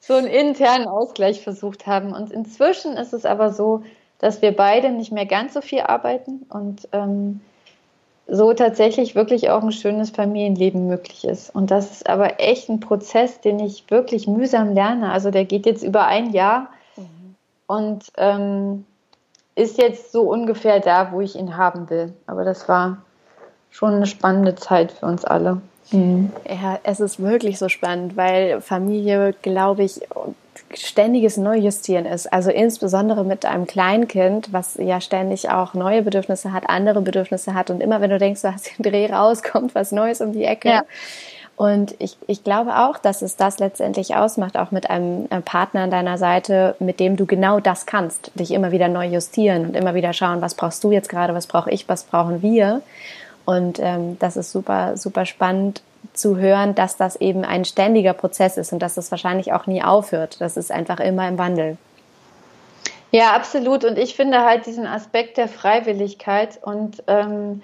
so einen internen Ausgleich versucht haben. Und inzwischen ist es aber so, dass wir beide nicht mehr ganz so viel arbeiten und ähm, so tatsächlich wirklich auch ein schönes Familienleben möglich ist. Und das ist aber echt ein Prozess, den ich wirklich mühsam lerne. Also der geht jetzt über ein Jahr mhm. und ähm, ist jetzt so ungefähr da, wo ich ihn haben will. Aber das war schon eine spannende Zeit für uns alle. Mhm. Ja, es ist wirklich so spannend, weil Familie, glaube ich, ständiges Neujustieren ist. Also insbesondere mit einem Kleinkind, was ja ständig auch neue Bedürfnisse hat, andere Bedürfnisse hat und immer wenn du denkst, du hast den Dreh raus, kommt was Neues um die Ecke. Ja. Und ich, ich glaube auch, dass es das letztendlich ausmacht, auch mit einem äh, Partner an deiner Seite, mit dem du genau das kannst, dich immer wieder neu justieren und immer wieder schauen, was brauchst du jetzt gerade, was brauche ich, was brauchen wir. Und ähm, das ist super, super spannend zu hören, dass das eben ein ständiger Prozess ist und dass das wahrscheinlich auch nie aufhört. Das ist einfach immer im Wandel. Ja, absolut. Und ich finde halt diesen Aspekt der Freiwilligkeit und ähm,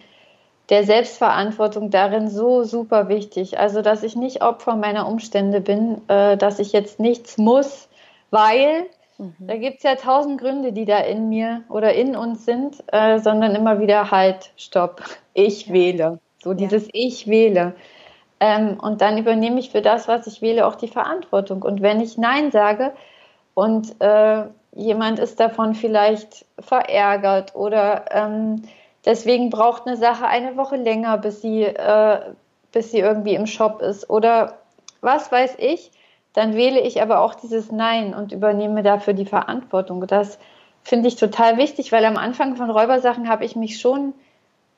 der Selbstverantwortung darin so super wichtig. Also, dass ich nicht Opfer meiner Umstände bin, äh, dass ich jetzt nichts muss, weil Mhm. Da gibt es ja tausend Gründe, die da in mir oder in uns sind, äh, sondern immer wieder halt, stopp, ich wähle. So dieses ja. Ich wähle. Ähm, und dann übernehme ich für das, was ich wähle, auch die Verantwortung. Und wenn ich Nein sage und äh, jemand ist davon vielleicht verärgert oder ähm, deswegen braucht eine Sache eine Woche länger, bis sie, äh, bis sie irgendwie im Shop ist oder was weiß ich, dann wähle ich aber auch dieses Nein und übernehme dafür die Verantwortung. Das finde ich total wichtig, weil am Anfang von Räubersachen habe ich mich schon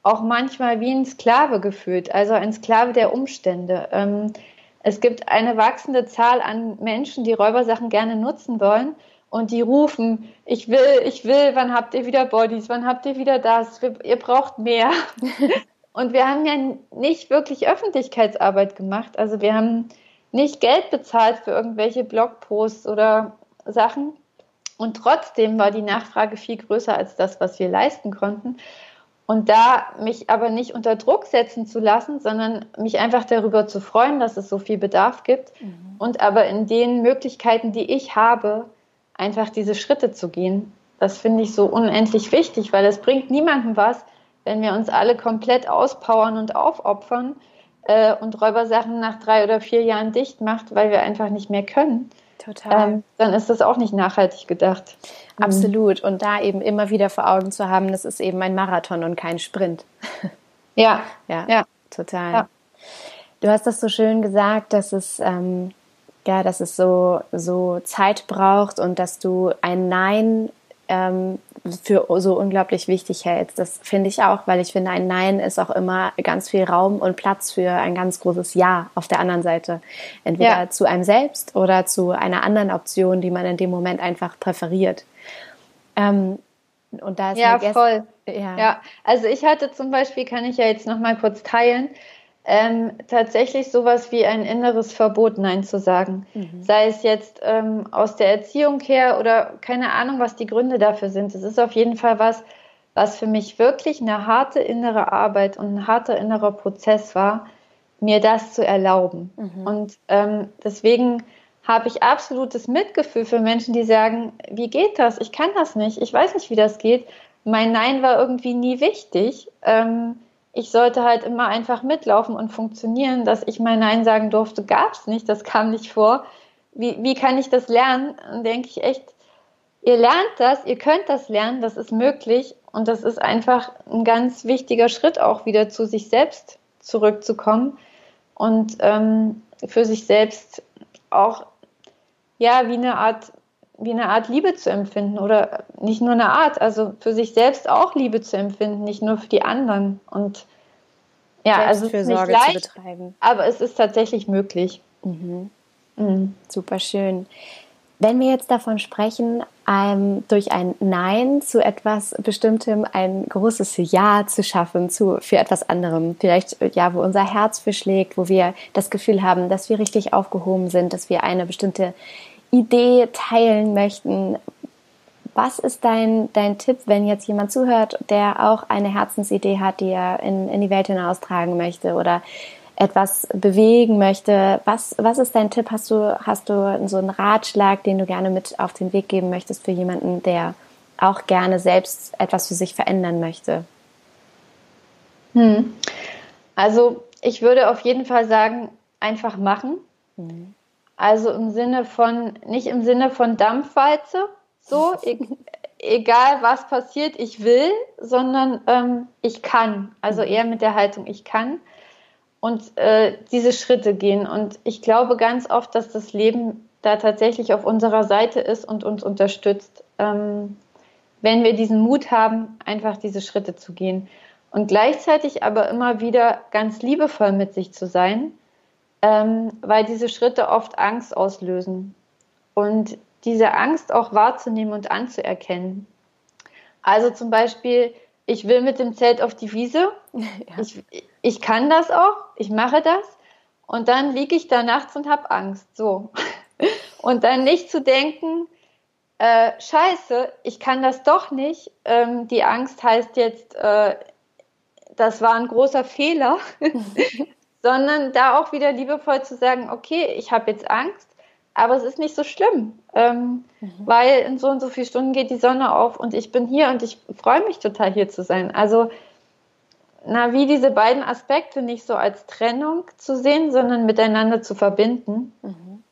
auch manchmal wie ein Sklave gefühlt, also ein Sklave der Umstände. Ähm, es gibt eine wachsende Zahl an Menschen, die Räubersachen gerne nutzen wollen und die rufen, ich will, ich will, wann habt ihr wieder Bodies, wann habt ihr wieder das, ihr braucht mehr. und wir haben ja nicht wirklich Öffentlichkeitsarbeit gemacht. Also wir haben nicht Geld bezahlt für irgendwelche Blogposts oder Sachen. Und trotzdem war die Nachfrage viel größer als das, was wir leisten konnten. Und da mich aber nicht unter Druck setzen zu lassen, sondern mich einfach darüber zu freuen, dass es so viel Bedarf gibt mhm. und aber in den Möglichkeiten, die ich habe, einfach diese Schritte zu gehen. Das finde ich so unendlich wichtig, weil es bringt niemandem was, wenn wir uns alle komplett auspowern und aufopfern äh, und Räubersachen nach drei oder vier Jahren dicht macht, weil wir einfach nicht mehr können. Total. Ähm, dann ist das auch nicht nachhaltig gedacht. Mhm. Absolut. Und da eben immer wieder vor Augen zu haben, das ist eben ein Marathon und kein Sprint. Ja. Ja, ja. total. Ja. Du hast das so schön gesagt, dass es, ähm, ja, dass es so, so Zeit braucht und dass du ein Nein ähm, für so unglaublich wichtig hältst. Das finde ich auch, weil ich finde, ein Nein ist auch immer ganz viel Raum und Platz für ein ganz großes Ja auf der anderen Seite. Entweder ja. zu einem selbst oder zu einer anderen Option, die man in dem Moment einfach präferiert. Ähm, und da ist ja voll. Ja. ja, also ich hatte zum Beispiel, kann ich ja jetzt noch mal kurz teilen, ähm, tatsächlich sowas wie ein inneres Verbot, Nein zu sagen. Mhm. Sei es jetzt ähm, aus der Erziehung her oder keine Ahnung, was die Gründe dafür sind. Es ist auf jeden Fall was, was für mich wirklich eine harte innere Arbeit und ein harter innerer Prozess war, mir das zu erlauben. Mhm. Und ähm, deswegen habe ich absolutes Mitgefühl für Menschen, die sagen, wie geht das? Ich kann das nicht. Ich weiß nicht, wie das geht. Mein Nein war irgendwie nie wichtig. Ähm, ich sollte halt immer einfach mitlaufen und funktionieren. Dass ich mein Nein sagen durfte, gab es nicht, das kam nicht vor. Wie, wie kann ich das lernen? Dann denke ich echt, ihr lernt das, ihr könnt das lernen, das ist möglich. Und das ist einfach ein ganz wichtiger Schritt, auch wieder zu sich selbst zurückzukommen und ähm, für sich selbst auch ja wie eine Art wie eine Art Liebe zu empfinden oder nicht nur eine Art, also für sich selbst auch Liebe zu empfinden, nicht nur für die anderen und ja, also es ist nicht leicht, zu betreiben. aber es ist tatsächlich möglich. Mhm. Mhm. Super schön. Wenn wir jetzt davon sprechen, ähm, durch ein Nein zu etwas Bestimmtem ein großes Ja zu schaffen zu, für etwas anderem, vielleicht ja, wo unser Herz verschlägt, wo wir das Gefühl haben, dass wir richtig aufgehoben sind, dass wir eine bestimmte Idee teilen möchten. Was ist dein, dein Tipp, wenn jetzt jemand zuhört, der auch eine Herzensidee hat, die er in, in die Welt hinaustragen möchte oder etwas bewegen möchte. Was, was ist dein Tipp? Hast du, hast du so einen Ratschlag, den du gerne mit auf den Weg geben möchtest für jemanden, der auch gerne selbst etwas für sich verändern möchte? Hm. Also ich würde auf jeden Fall sagen, einfach machen. Mhm. Also im Sinne von, nicht im Sinne von Dampfwalze, so, e egal was passiert, ich will, sondern ähm, ich kann. Also mhm. eher mit der Haltung, ich kann und äh, diese Schritte gehen. Und ich glaube ganz oft, dass das Leben da tatsächlich auf unserer Seite ist und uns unterstützt, ähm, wenn wir diesen Mut haben, einfach diese Schritte zu gehen. Und gleichzeitig aber immer wieder ganz liebevoll mit sich zu sein, ähm, weil diese Schritte oft Angst auslösen. Und diese Angst auch wahrzunehmen und anzuerkennen. Also zum Beispiel, ich will mit dem Zelt auf die Wiese. Ja. Ich, ich kann das auch, ich mache das und dann liege ich da nachts und habe Angst. So. Und dann nicht zu denken, äh, scheiße, ich kann das doch nicht. Ähm, die Angst heißt jetzt, äh, das war ein großer Fehler, sondern da auch wieder liebevoll zu sagen, okay, ich habe jetzt Angst, aber es ist nicht so schlimm, ähm, mhm. weil in so und so vielen Stunden geht die Sonne auf und ich bin hier und ich freue mich total hier zu sein. Also na, wie diese beiden Aspekte nicht so als Trennung zu sehen, sondern miteinander zu verbinden mhm.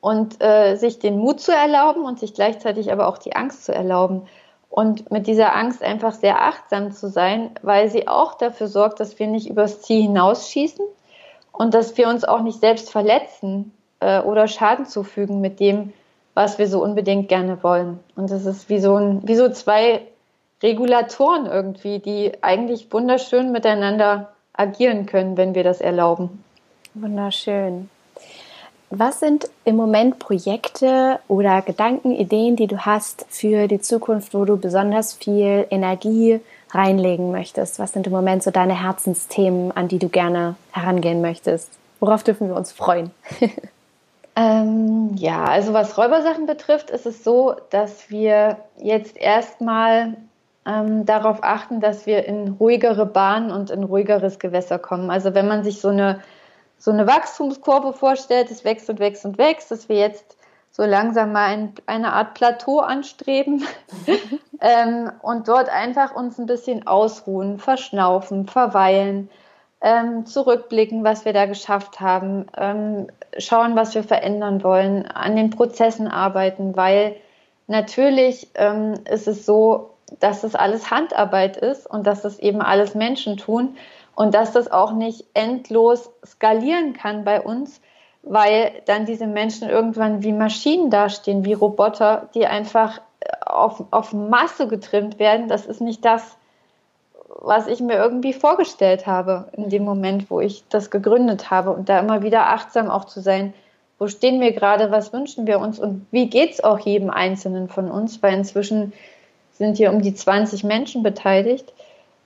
und äh, sich den Mut zu erlauben und sich gleichzeitig aber auch die Angst zu erlauben. Und mit dieser Angst einfach sehr achtsam zu sein, weil sie auch dafür sorgt, dass wir nicht übers Ziel hinausschießen und dass wir uns auch nicht selbst verletzen äh, oder Schaden zufügen mit dem, was wir so unbedingt gerne wollen. Und das ist wie so, ein, wie so zwei Regulatoren irgendwie, die eigentlich wunderschön miteinander agieren können, wenn wir das erlauben. Wunderschön. Was sind im Moment Projekte oder Gedanken, Ideen, die du hast für die Zukunft, wo du besonders viel Energie reinlegen möchtest? Was sind im Moment so deine Herzensthemen, an die du gerne herangehen möchtest? Worauf dürfen wir uns freuen? ähm, ja, also was Räubersachen betrifft, ist es so, dass wir jetzt erstmal ähm, darauf achten, dass wir in ruhigere Bahnen und in ruhigeres Gewässer kommen. Also wenn man sich so eine, so eine Wachstumskurve vorstellt, es wächst und wächst und wächst, dass wir jetzt so langsam mal ein, eine Art Plateau anstreben. Ähm, und dort einfach uns ein bisschen ausruhen, verschnaufen, verweilen, ähm, zurückblicken, was wir da geschafft haben, ähm, schauen, was wir verändern wollen, an den Prozessen arbeiten, weil natürlich ähm, ist es so, dass das alles Handarbeit ist und dass das eben alles Menschen tun und dass das auch nicht endlos skalieren kann bei uns, weil dann diese Menschen irgendwann wie Maschinen dastehen, wie Roboter, die einfach auf, auf Masse getrimmt werden. Das ist nicht das, was ich mir irgendwie vorgestellt habe in dem Moment, wo ich das gegründet habe und da immer wieder achtsam auch zu sein, wo stehen wir gerade, was wünschen wir uns und wie geht es auch jedem Einzelnen von uns, weil inzwischen sind hier um die 20 Menschen beteiligt.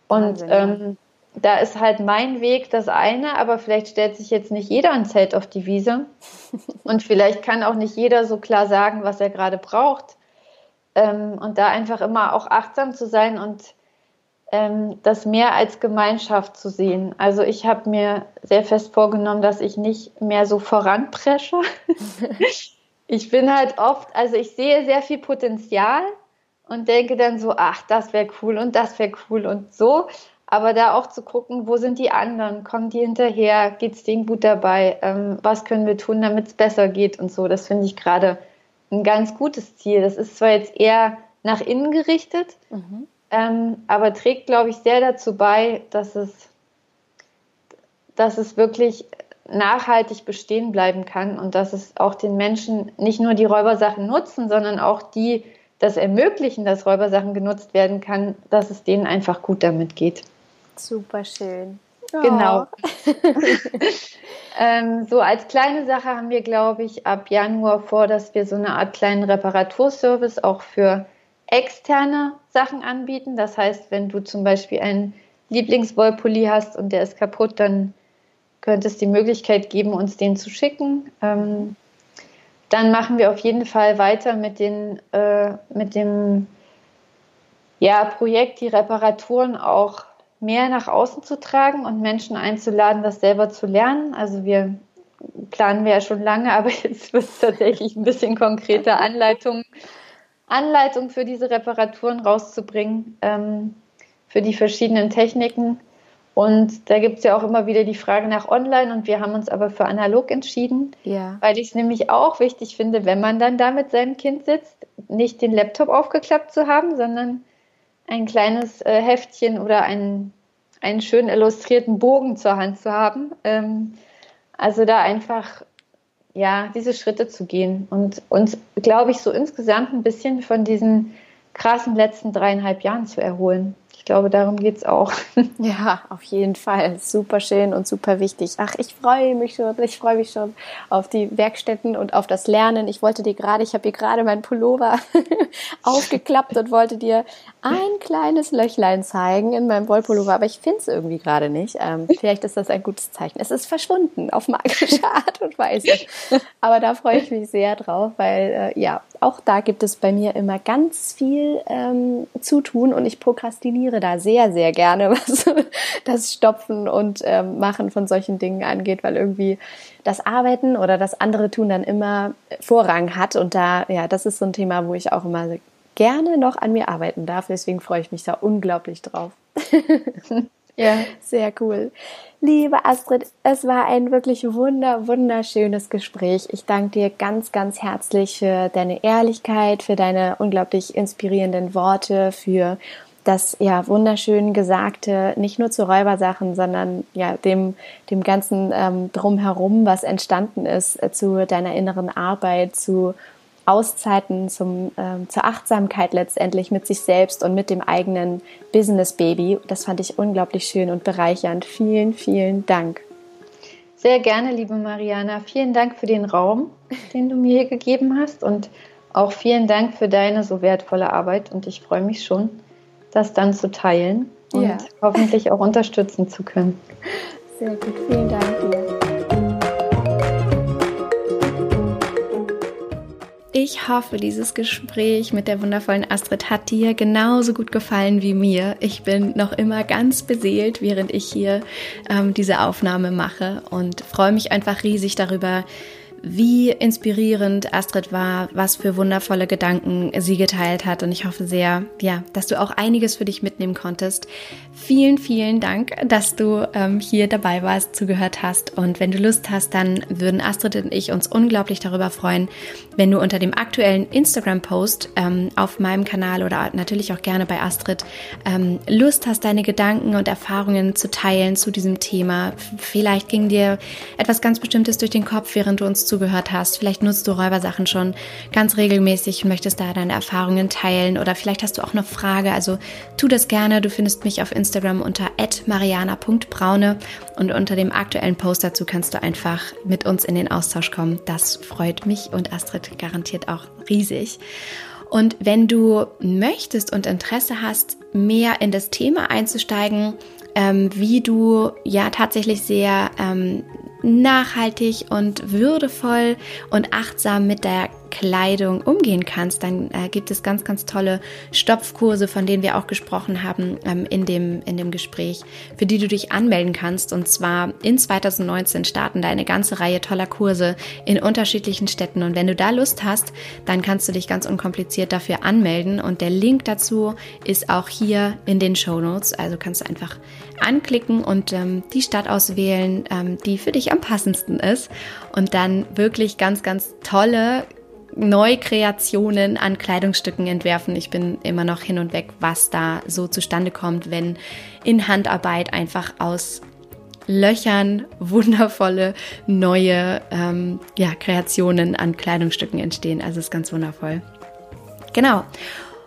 Und ähm, da ist halt mein Weg das eine, aber vielleicht stellt sich jetzt nicht jeder ein Zelt auf die Wiese. und vielleicht kann auch nicht jeder so klar sagen, was er gerade braucht. Ähm, und da einfach immer auch achtsam zu sein und ähm, das mehr als Gemeinschaft zu sehen. Also ich habe mir sehr fest vorgenommen, dass ich nicht mehr so voranpresche. ich bin halt oft, also ich sehe sehr viel Potenzial und denke dann so, ach, das wäre cool und das wäre cool und so. Aber da auch zu gucken, wo sind die anderen? Kommen die hinterher? Geht es denen gut dabei? Ähm, was können wir tun, damit es besser geht und so? Das finde ich gerade ein ganz gutes Ziel. Das ist zwar jetzt eher nach innen gerichtet, mhm. ähm, aber trägt, glaube ich, sehr dazu bei, dass es, dass es wirklich nachhaltig bestehen bleiben kann und dass es auch den Menschen nicht nur die Räubersachen nutzen, sondern auch die das ermöglichen, dass Räubersachen genutzt werden kann, dass es denen einfach gut damit geht. Super schön. Genau. Oh. ähm, so als kleine Sache haben wir, glaube ich, ab Januar vor, dass wir so eine Art kleinen Reparaturservice auch für externe Sachen anbieten. Das heißt, wenn du zum Beispiel einen Lieblingswollpulli hast und der ist kaputt, dann könnte es die Möglichkeit geben, uns den zu schicken. Ähm, dann machen wir auf jeden Fall weiter mit, den, äh, mit dem ja, Projekt, die Reparaturen auch mehr nach außen zu tragen und Menschen einzuladen, das selber zu lernen. Also wir planen wir ja schon lange, aber jetzt wird es tatsächlich ein bisschen konkreter Anleitungen Anleitung für diese Reparaturen rauszubringen, ähm, für die verschiedenen Techniken. Und da gibt es ja auch immer wieder die Frage nach Online und wir haben uns aber für analog entschieden, ja. weil ich es nämlich auch wichtig finde, wenn man dann da mit seinem Kind sitzt, nicht den Laptop aufgeklappt zu haben, sondern ein kleines äh, Heftchen oder einen, einen schön illustrierten Bogen zur Hand zu haben. Ähm, also da einfach ja diese Schritte zu gehen und uns, glaube ich, so insgesamt ein bisschen von diesen krassen letzten dreieinhalb Jahren zu erholen glaube, darum geht es auch. Ja, auf jeden Fall. Super schön und super wichtig. Ach, ich freue mich schon, ich freue mich schon auf die Werkstätten und auf das Lernen. Ich wollte dir gerade, ich habe hier gerade meinen Pullover aufgeklappt und wollte dir ein kleines Löchlein zeigen in meinem Wollpullover, aber ich finde es irgendwie gerade nicht. Ähm, vielleicht ist das ein gutes Zeichen. Es ist verschwunden auf magische Art und Weise. Aber da freue ich mich sehr drauf, weil äh, ja, auch da gibt es bei mir immer ganz viel ähm, zu tun und ich prokrastiniere da sehr, sehr gerne, was das Stopfen und ähm, Machen von solchen Dingen angeht, weil irgendwie das Arbeiten oder das andere tun dann immer Vorrang hat und da, ja, das ist so ein Thema, wo ich auch immer gerne noch an mir arbeiten darf. Deswegen freue ich mich da unglaublich drauf. ja, sehr cool. Liebe Astrid, es war ein wirklich wunder, wunderschönes Gespräch. Ich danke dir ganz, ganz herzlich für deine Ehrlichkeit, für deine unglaublich inspirierenden Worte, für das ja wunderschön Gesagte, nicht nur zu Räubersachen, sondern ja dem, dem ganzen ähm, drumherum, was entstanden ist, äh, zu deiner inneren Arbeit, zu Auszeiten zum, ähm, zur Achtsamkeit letztendlich mit sich selbst und mit dem eigenen Business Baby. Das fand ich unglaublich schön und bereichernd. Vielen, vielen Dank. Sehr gerne, liebe Mariana. Vielen Dank für den Raum, den du mir hier gegeben hast und auch vielen Dank für deine so wertvolle Arbeit. Und ich freue mich schon, das dann zu teilen und ja. hoffentlich auch unterstützen zu können. Sehr gut. Vielen Dank dir. Ich hoffe, dieses Gespräch mit der wundervollen Astrid hat dir genauso gut gefallen wie mir. Ich bin noch immer ganz beseelt, während ich hier ähm, diese Aufnahme mache und freue mich einfach riesig darüber, wie inspirierend Astrid war, was für wundervolle Gedanken sie geteilt hat. Und ich hoffe sehr, ja, dass du auch einiges für dich mitnehmen konntest. Vielen, vielen Dank, dass du ähm, hier dabei warst, zugehört hast. Und wenn du Lust hast, dann würden Astrid und ich uns unglaublich darüber freuen, wenn du unter dem aktuellen Instagram-Post ähm, auf meinem Kanal oder natürlich auch gerne bei Astrid ähm, Lust hast, deine Gedanken und Erfahrungen zu teilen zu diesem Thema. Vielleicht ging dir etwas ganz Bestimmtes durch den Kopf, während du uns zu zugehört hast. Vielleicht nutzt du Räubersachen schon ganz regelmäßig und möchtest da deine Erfahrungen teilen oder vielleicht hast du auch eine Frage. Also tu das gerne. Du findest mich auf Instagram unter mariana.braune und unter dem aktuellen Post dazu kannst du einfach mit uns in den Austausch kommen. Das freut mich und Astrid garantiert auch riesig. Und wenn du möchtest und Interesse hast, mehr in das Thema einzusteigen, ähm, wie du ja tatsächlich sehr ähm, nachhaltig und würdevoll und achtsam mit der Kleidung umgehen kannst, dann äh, gibt es ganz, ganz tolle Stopfkurse, von denen wir auch gesprochen haben ähm, in, dem, in dem Gespräch, für die du dich anmelden kannst. Und zwar in 2019 starten da eine ganze Reihe toller Kurse in unterschiedlichen Städten. Und wenn du da Lust hast, dann kannst du dich ganz unkompliziert dafür anmelden. Und der Link dazu ist auch hier in den Show Notes. Also kannst du einfach anklicken und ähm, die Stadt auswählen, ähm, die für dich am passendsten ist. Und dann wirklich ganz, ganz tolle Neukreationen an Kleidungsstücken entwerfen. Ich bin immer noch hin und weg, was da so zustande kommt, wenn in Handarbeit einfach aus Löchern wundervolle neue ähm, ja, Kreationen an Kleidungsstücken entstehen. Also ist ganz wundervoll. Genau.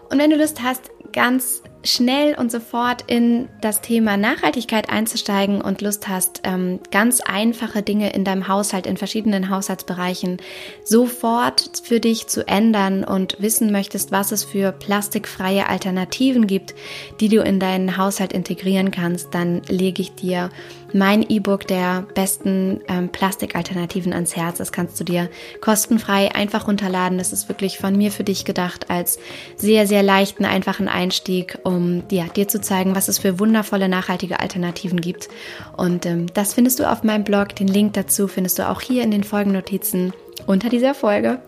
Und wenn du Lust hast, ganz schnell und sofort in das Thema Nachhaltigkeit einzusteigen und Lust hast, ähm, ganz einfache Dinge in deinem Haushalt, in verschiedenen Haushaltsbereichen sofort für dich zu ändern und wissen möchtest, was es für plastikfreie Alternativen gibt, die du in deinen Haushalt integrieren kannst, dann lege ich dir mein E-Book der besten ähm, Plastikalternativen ans Herz. Das kannst du dir kostenfrei einfach runterladen. Das ist wirklich von mir für dich gedacht als sehr, sehr leichten, einfachen Einstieg, um ja, dir zu zeigen, was es für wundervolle, nachhaltige Alternativen gibt. Und ähm, das findest du auf meinem Blog. Den Link dazu findest du auch hier in den Folgennotizen unter dieser Folge.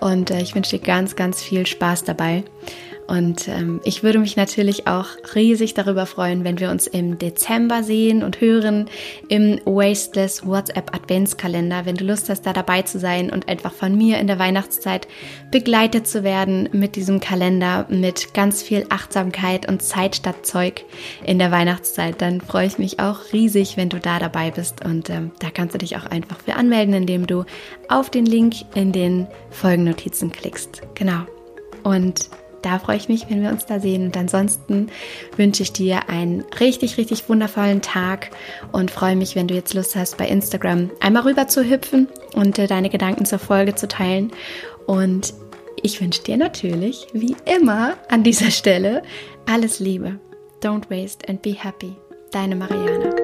Und äh, ich wünsche dir ganz, ganz viel Spaß dabei. Und ähm, ich würde mich natürlich auch riesig darüber freuen, wenn wir uns im Dezember sehen und hören im Wasteless WhatsApp Adventskalender. Wenn du Lust hast, da dabei zu sein und einfach von mir in der Weihnachtszeit begleitet zu werden mit diesem Kalender, mit ganz viel Achtsamkeit und Zeit statt Zeug in der Weihnachtszeit, dann freue ich mich auch riesig, wenn du da dabei bist. Und ähm, da kannst du dich auch einfach für anmelden, indem du auf den Link in den Folgennotizen klickst. Genau. Und da freue ich mich, wenn wir uns da sehen. Und ansonsten wünsche ich dir einen richtig, richtig wundervollen Tag und freue mich, wenn du jetzt Lust hast, bei Instagram einmal rüber zu hüpfen und deine Gedanken zur Folge zu teilen. Und ich wünsche dir natürlich, wie immer an dieser Stelle, alles Liebe. Don't waste and be happy. Deine Marianne.